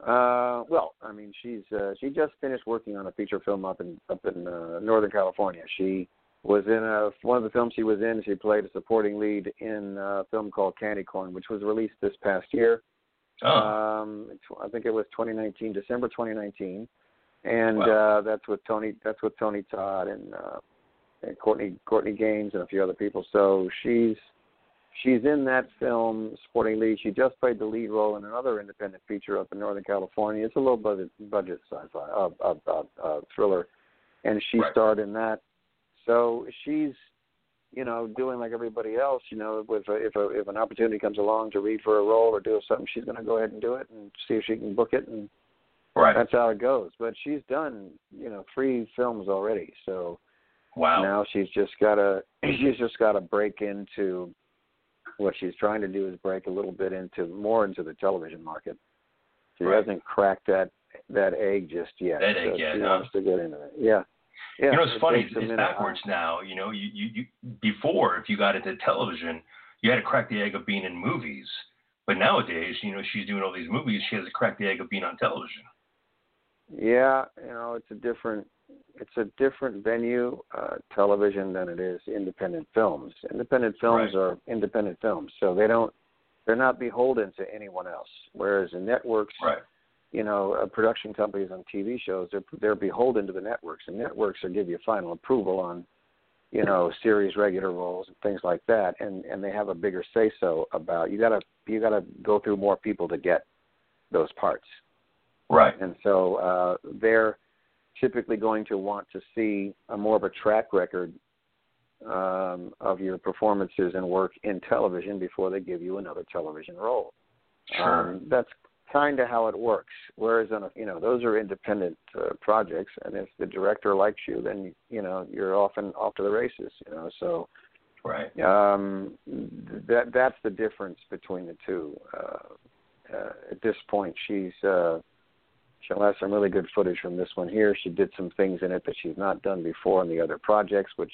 Uh, well, I mean, she's uh, she just finished working on a feature film up in up in uh, Northern California. She was in a one of the films she was in. She played a supporting lead in a film called Candy Corn, which was released this past year. Oh, Um, I think it was 2019, December 2019, and Wow. uh, that's with Tony. That's with Tony Todd and, uh, and Courtney Courtney Gains and a few other people. So she's she's in that film, Sporting lead. She just played the lead role in another independent feature up in Northern California. It's a low budget budget sci-fi uh, uh, uh, uh, thriller, and she Right. starred in that. So she's you know, doing like everybody else, you know, with a, if a, if an opportunity comes along to read for a role or do something, she's going to go ahead and do it and see if she can book it, and right. that's how it goes. But she's done, you know, three films already, so wow. now she's just got to she's just got to break into what she's trying to do is break a little bit into more into the television market. She Right. hasn't cracked that that egg just yet. That so egg yet, she huh? wants to get into it. Yeah. Yeah, you know, it's it funny. It's, a it's minute. backwards now. You know, you, you you before if you got into television, you had to crack the egg of being in movies. But nowadays, you know, she's doing all these movies. She has to crack the egg of being on television. Yeah, you know, it's a different it's a different venue, uh, television than it is independent films. Independent films Right. are independent films, so they don't they're not beholden to anyone else. Whereas in networks, Right. you know, uh, production companies on TV shows, they're they're beholden to the networks, and networks will give you final approval on, you know, series regular roles and things like that, and and they have a bigger say so about you gotta you gotta go through more people to get those parts, Right. and so uh, they're typically going to want to see a more of a track record um, of your performances and work in television before they give you another television role. Sure. Um, that's kind of how it works. Whereas on a, you know those are independent uh, projects, and if the director likes you, then you know you're often off to the races. You know, so right. um, that that's the difference between the two. Uh, uh, at this point, she's uh, she'll have some really good footage from this one here. She did some things in it that she's not done before in the other projects, which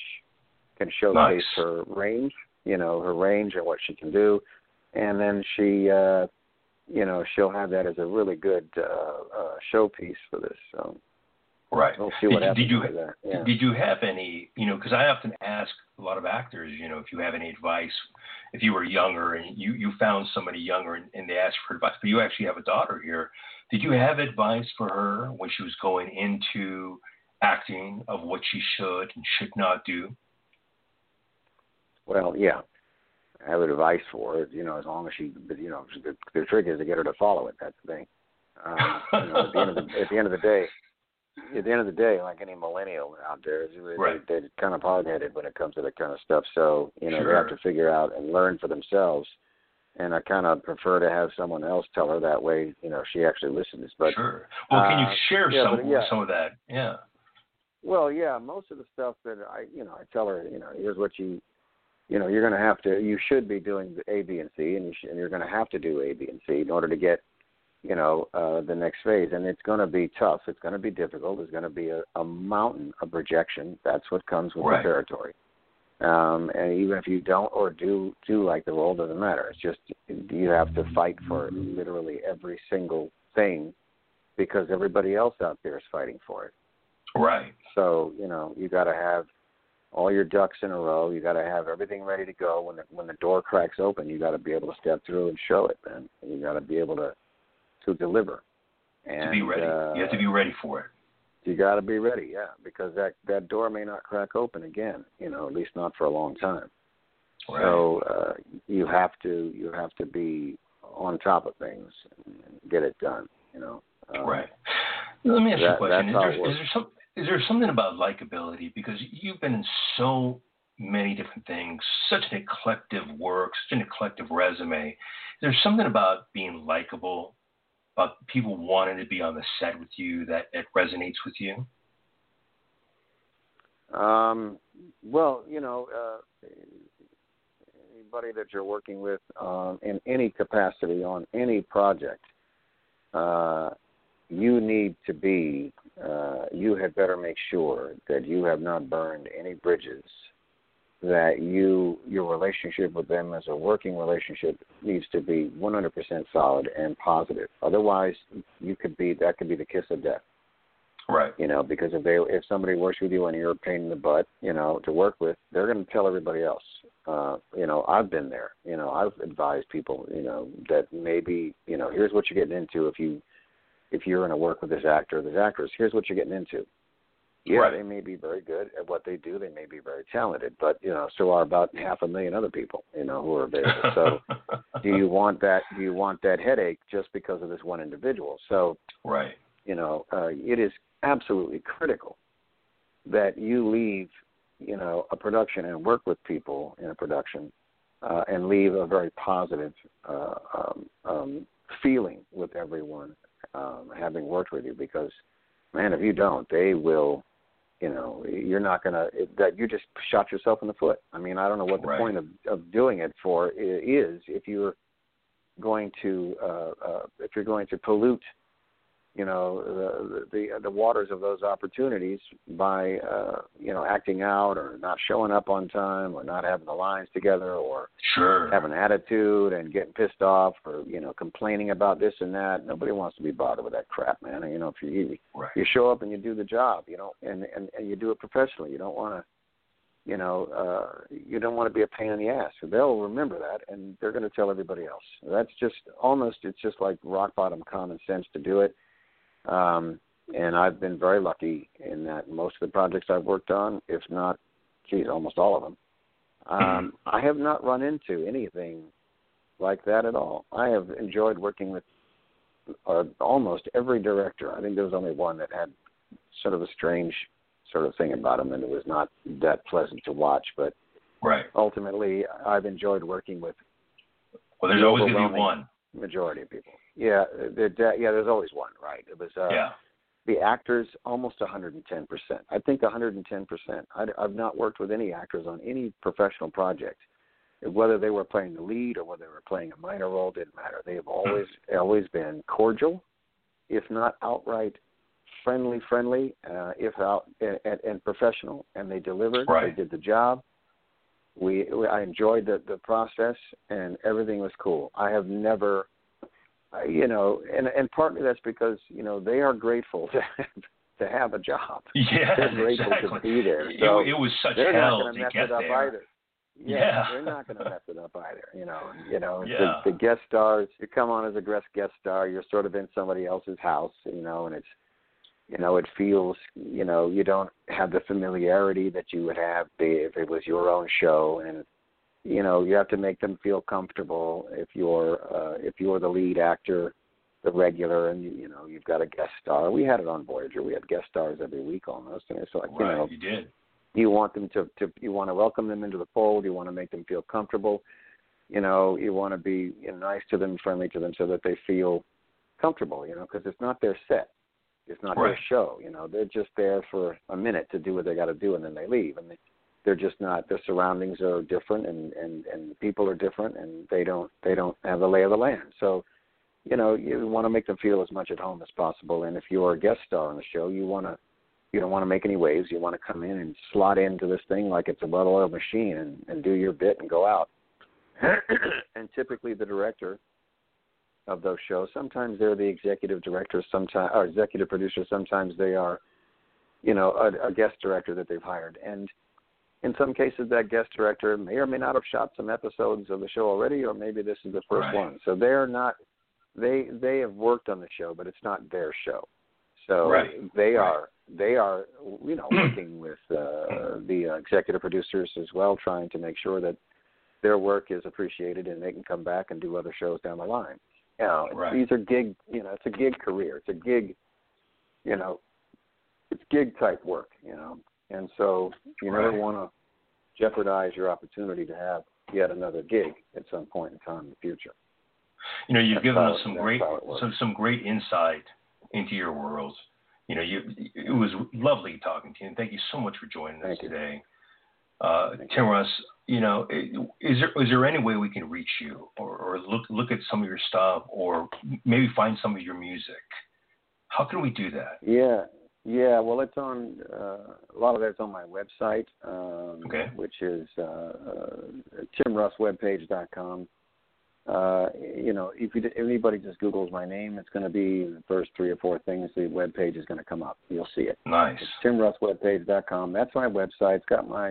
can showcase Nice. her range. You know, her range and what she can do, and then she. Uh, you know, she'll have that as a really good uh, uh, showpiece for this. So Right. we'll see what did, happens did you. Yeah. did you have any you know because I often ask a lot of actors you know if you have any advice if you were younger and you you found somebody younger and, and they asked for advice but you actually have a daughter here did you have advice for her when she was going into acting of what she should and should not do Well, yeah. I have advice for her, you know, as long as she, you know, the, the trick is to get her to follow it. That's the thing. Um, you know, at the end of the at the end of the day, at the end of the day, like any millennial out there, they, Right. they're kind of hard headed when it comes to that kind of stuff. So you know, they have to figure out and learn for themselves. And I kind of prefer to have someone else tell her that way. You know, she actually listens. But sure well can you uh, share yeah, some yeah. some of that yeah Well, yeah, most of the stuff that I, you know, I tell her, you know, here's what you, you know, you're going to have to, you should be doing the A, B, and C, and you should, and you're going to have to do A, B, and C in order to get, you know, uh, the next phase. And it's going to be tough. It's going to be difficult. There's going to be a, a mountain of rejection. That's what comes with Right. the territory. Um, and even if you don't or do do like the role, doesn't matter. It's just you have to fight for literally every single thing because everybody else out there is fighting for it. right So you know you got to have all your ducks in a row. You got to have everything ready to go when the when the door cracks open. You got to be able to step through and show it, man. And you got to be able to to deliver. And, to be ready Uh, you have to be ready for it you got to be ready, yeah, because that that door may not crack open again. You know, at least not for a long time. right So uh, you have to you have to be on top of things and get it done. You know. Um, Right. Let me ask you a question. Is there, is there some is there something about likability because you've been in so many different things, such an eclectic work, such an eclectic resume. There's something about being likable, about people wanting to be on the set with you that it resonates with you. Um, well, you know, uh, anybody that you're working with um, in any capacity on any project, uh, you need to be. Uh, you had better make sure that you have not burned any bridges. That you your relationship with them as a working relationship needs to be 100% solid and positive. Otherwise, you could be that could be the kiss of death Right. you know, because if they if somebody works with you and you're a pain in the butt, you know, to work with, they're going to tell everybody else. Uh, you know, I've been there. You know, I've advised people, you know, that maybe, you know, here's what you're getting into if you if you're going to work with this actor or this actress. Here's what you're getting into. Yeah, Right. they may be very good at what they do. They may be very talented, but you know, so are about half a million other people, you know, who are available. So, do you want that? Do you want that headache just because of this one individual? So, right. you know, uh, it is absolutely critical that you leave, you know, a production and work with people in a production uh, and leave a very positive uh, um, um, feeling with everyone um, having worked with you because, man, if you don't, they will. You know, you're not gonna. That you just shot yourself in the foot. I mean, I don't know what the Right. point of of doing it for is if you're going to uh, uh, if you're going to pollute you know the the the waters of those opportunities by uh you know acting out or not showing up on time or not having the lines together or sure having an attitude and getting pissed off or you know complaining about this and that nobody wants to be bothered with that crap man you know if you right. you show up and you do the job you know and and, and you do it professionally you don't want to you know, uh, you don't want to be a pain in the ass. They'll remember that, and they're going to tell everybody else. That's just almost, it's just like rock bottom common sense to do it. Um, and I've been very lucky in that most of the projects I've worked on, if not, geez, almost all of them, um, I have not run into anything like that at all. I have enjoyed working with uh, almost every director. I think there was only one that had sort of a strange sort of thing about him, and it was not that pleasant to watch. But right. ultimately, I've enjoyed working with. Well, there's the always going to be one. Majority of people. Yeah, there, yeah. There's always one, right? It was. Uh, yeah. The actors almost 110 percent. I think 110 percent. I've not worked with any actors on any professional project, whether they were playing the lead or whether they were playing a minor role didn't matter. They have always always been cordial, if not outright friendly, friendly, uh, if out and, and professional, and they delivered. Right. They did the job. We, we I enjoyed the the process, and everything was cool. I have never, Uh, you know, and and partly that's because you know they are grateful to have, to have a job. Yeah, they're grateful exactly. to be there. So it, it was such they're hell not going to mess get it up there. either. Yeah, Yeah. they're not going to mess it up either. You know, you know, Yeah. the, the guest stars. You come on as a guest guest star. You're sort of in somebody else's house. You know, and it's you know it feels you know you don't have the familiarity that you would have if it was your own show and you know you have to make them feel comfortable if you're uh if you're the lead actor the regular and you, you know you've got a guest star. We had it on voyager. We had guest stars every week almost and it's like you Right, know you did. you want them to, to you want to welcome them into the fold. You want to make them feel comfortable. You know you want to be you know, nice to them friendly to them so that they feel comfortable you know because it's not their set. It's not Right. their show you know. They're just there for a minute to do what they got to do and then they leave and they, they're just not their surroundings are different and and and people are different and they don't they don't have the lay of the land. So you know you want to make them feel as much at home as possible. And if you're a guest star on the show you want to you don't want to make any waves. You want to come in and slot into this thing like it's a well-oiled machine and and do your bit and go out. And typically the director of those shows sometimes they're the executive director sometimes or executive producer sometimes they are you know a, a guest director that they've hired. And in some cases that guest director may or may not have shot some episodes of the show already or maybe this is the first Right. one so they're not they they have worked on the show but it's not their show so Right. they Right. are they are you know working with uh, the uh, executive producers as well trying to make sure that their work is appreciated and they can come back and do other shows down the line you know Right. these are gig you know it's a gig career it's a gig you know it's gig type work you know and so you never want to jeopardize your opportunity to have yet another gig at some point in time in the future You know, you've That's given us some great how it works. some some great insight into your world. You know, you it was lovely talking to you, and thank you so much for joining us Thank you. today. Uh, Tim Russ, you know, is there is there any way we can reach you, or, or look look at some of your stuff, or maybe find some of your music? How can we do that? Yeah, yeah. Well, it's on uh, a lot of that's on my website, um, Okay. which is uh, uh, timrusswebpage.com. Uh, you know, if, you, if anybody just Google's my name, it's going to be the first three or four things. The web page is going to come up. You'll see it. Nice. It's timrusswebpage.com. That's my website. It's got my,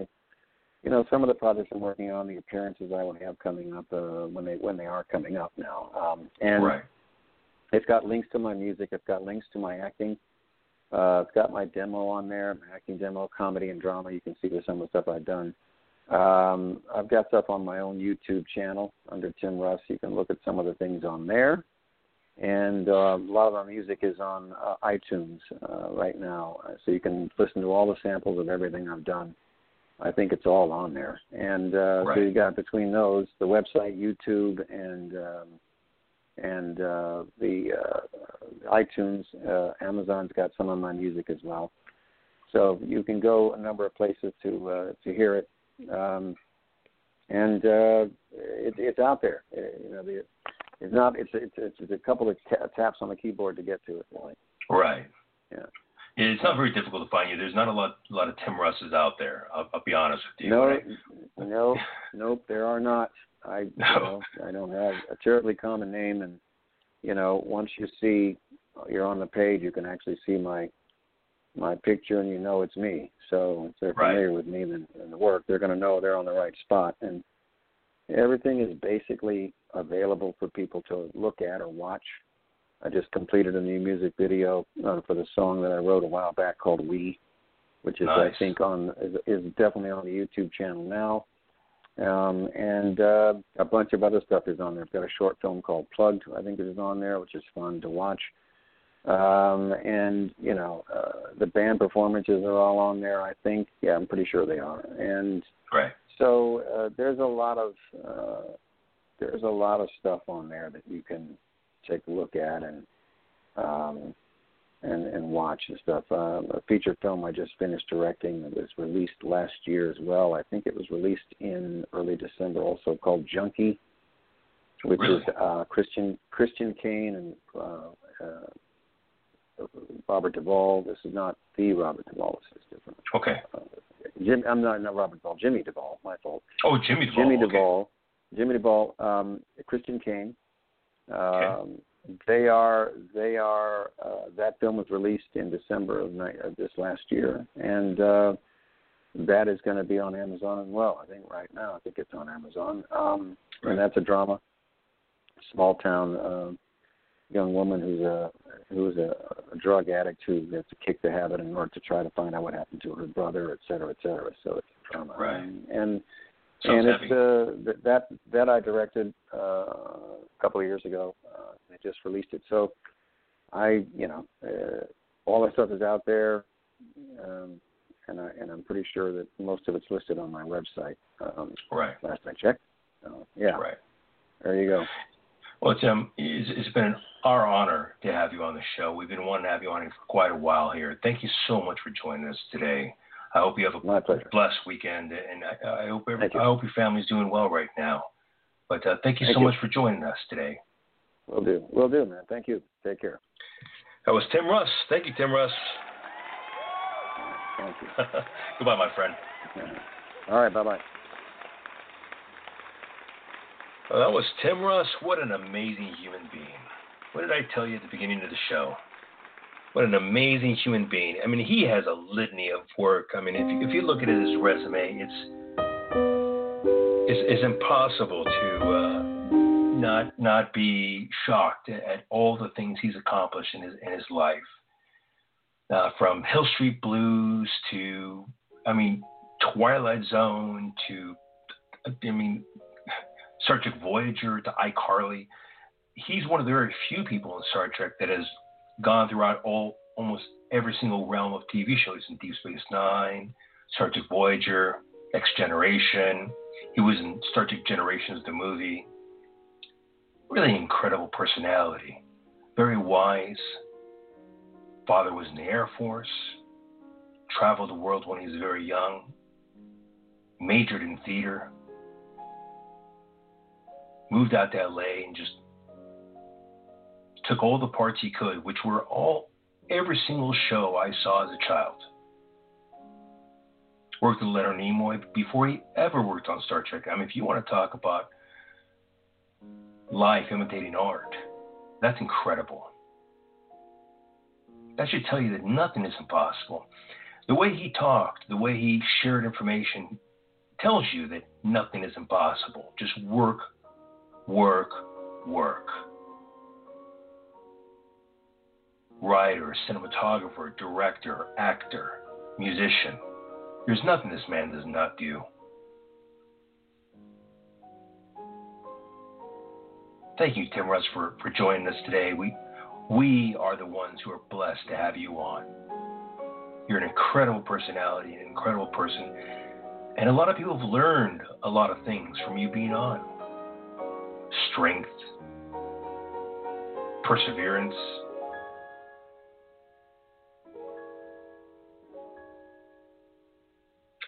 you know, some of the projects I'm working on, the appearances I will have coming up uh, when they when they are coming up now, um, and Right. it's got links to my music. It's got links to my acting. Uh, it's got my demo on there, my acting demo, comedy and drama. You can see there's some of the stuff I've done. Um, I've got stuff on my own YouTube channel under Tim Russ. You can look at some of the things on there. And uh, a lot of our music is on uh, iTunes uh, right now, uh, so you can listen to all the samples of everything I've done. I think it's all on there. And uh, Right. so you got between those, the website, YouTube, and um, and uh, the uh, iTunes. Uh, Amazon's got some of my music as well. So you can go a number of places to uh, to hear it, um, and uh, it, it's out there. Uh, you know, the, it's not. It's it's it's, a couple of ta- taps on the keyboard to get to it. Really. Right. Yeah. It's not very difficult to find you. There's not a lot, a lot of Tim Russes out there. I'll, I'll be honest with you. No, right? no, nope. There are not. I, No. you know, I don't have a terribly common name, and you know, once you see you're on the page, you can actually see my my picture, and you know it's me. So if they're Right. familiar with me and, and the work, they're going to know they're on the right spot. And everything is basically available for people to look at or watch. I just completed a new music video uh, for the song that I wrote a while back called "We," which is Nice. I think on is, is definitely on the YouTube channel now. Um, and uh, a bunch of other stuff is on there. I've got a short film called Plugged, I think it is on there, which is fun to watch. Um, and you know, uh, the band performances are all on there. I think, yeah, I'm pretty sure they are. And Right. so uh, there's a lot of uh, there's a lot of stuff on there that you can take a look at and um, and and watch and stuff. Uh, a feature film I just finished directing that was released last year as well. I think it was released in early December, also called Junkie, which Really? is uh, Christian Christian Kane and uh, uh, Robert Duvall. This is not the Robert Duvall. This is different. Okay. Uh, Jim, I'm not not Robert Duvall. Jimmy Duvall. My fault. Oh, Jimmy Duvall. Jimmy okay. Duvall, Jimmy Duvall, um, Christian Kane. Um, Okay. They are they are uh, that film was released in December of, ni- of this last year, and uh, that is going to be on Amazon as well. I think right now I think it's on Amazon, um, Right. and that's a drama. Small town uh, young woman who's a who's a, a drug addict who has to kick the habit in order to try to find out what happened to her brother, et cetera, et cetera. So it's a drama, Right. and, and Sounds and it's uh, th- that that I directed uh, a couple of years ago. Uh, they just released it, so I, you know, uh, all that stuff is out there, um, and I and I'm pretty sure that most of it's listed on my website. Um, Right. last I checked. So, yeah, Right. there you go. Well, Tim, it's, it's been our honor to have you on the show. We've been wanting to have you on here for quite a while here. Thank you so much for joining us today. I hope you have a My pleasure. blessed weekend, and I, I hope every. I hope your family's doing well right now. But uh, thank you Thank so you. much for joining us today. We'll do. We'll do, man. Thank you. Take care. That was Tim Russ. Thank you, Tim Russ. Thank you. Goodbye, my friend. All right. Bye bye. Well, that was Tim Russ. What an amazing human being. What did I tell you at the beginning of the show? What an amazing human being. I mean, he has a litany of work. I mean, if you, if you look at his resume, it's it's, it's impossible to uh, not not be shocked at, all the things he's accomplished in his in his life. Uh, from Hill Street Blues to, I mean, Twilight Zone to, I mean, Star Trek Voyager to iCarly. He's one of the very few people in Star Trek that has gone throughout all almost every single realm of TV shows in Deep Space Nine, Star Trek Voyager, Next Generation. He was in Star Trek Generations, the movie. Really incredible personality. Very wise. Father was in the Air Force. Traveled the world when he was very young. Majored in theater moved out to LA and just took all the parts he could, which were all every single show I saw as a child. Worked with Leonard Nimoy before he ever worked on Star Trek. I mean, if you want to talk about life imitating art, that's incredible. That should tell you that nothing is impossible. The way he talked, the way he shared information, tells you that nothing is impossible. Just work work, work. Writer, cinematographer, director, actor, musician. There's nothing this man does not do. Thank you, Tim Russ, for, for joining us today. We, we are the ones who are blessed to have you on. You're an incredible personality, an incredible person, and a lot of people have learned a lot of things from you being on strength, perseverance.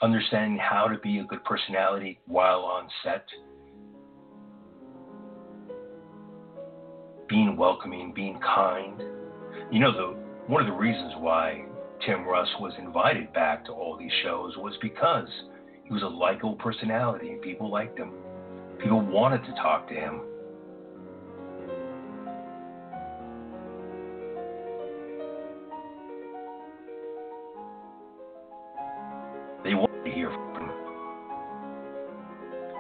Understanding how to be a good personality while on set. Being welcoming, being kind. You know, the, one of the reasons why Tim Russ was invited back to all these shows was because he was a likable personality and people liked him. People wanted to talk to him. They wanted to hear from him.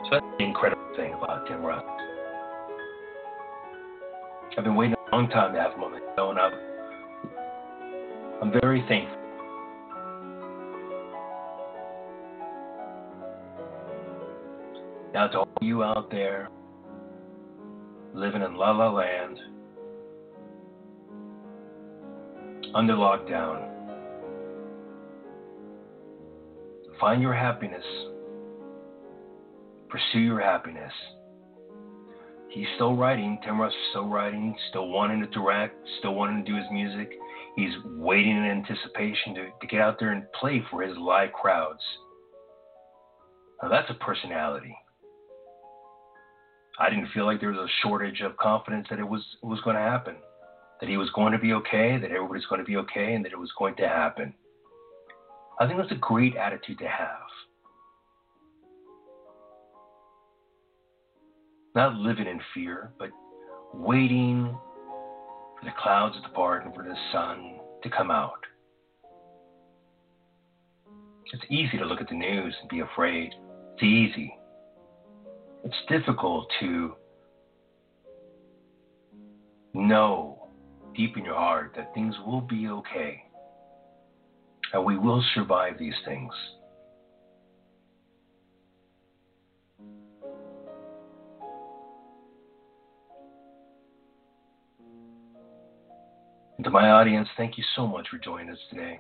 So that's the incredible thing about Tim Russ. I've been waiting a long time to have him on the show, and I'm, I'm very thankful. Now, to all you out there living in La La Land, under lockdown, find your happiness, pursue your happiness. He's still writing, Tim Russ is still writing, still wanting to direct, still wanting to do his music. He's waiting in anticipation to, to get out there and play for his live crowds. Now, that's a personality. I didn't feel like there was a shortage of confidence that it was it was going to happen, that he was going to be okay, that everybody's going to be okay, and that it was going to happen. I think that's a great attitude to have. Not living in fear, but waiting for the clouds to part and for the sun to come out. It's easy to look at the news and be afraid. It's easy it's difficult to know deep in your heart that things will be okay and we will survive these things. And to my audience, thank you so much for joining us today.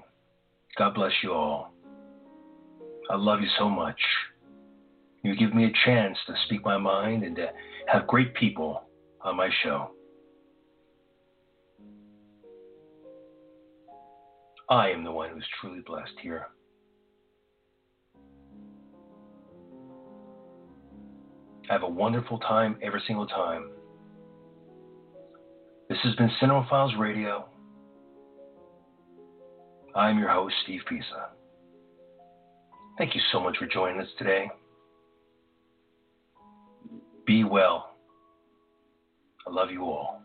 God bless you all. I love you so much. You give me a chance to speak my mind and to have great people on my show. I am the one who's truly blessed here. I have a wonderful time every single time. This has been Cinema Files Radio. I'm your host, Steve Pisa. Thank you so much for joining us today. Be well. I love you all.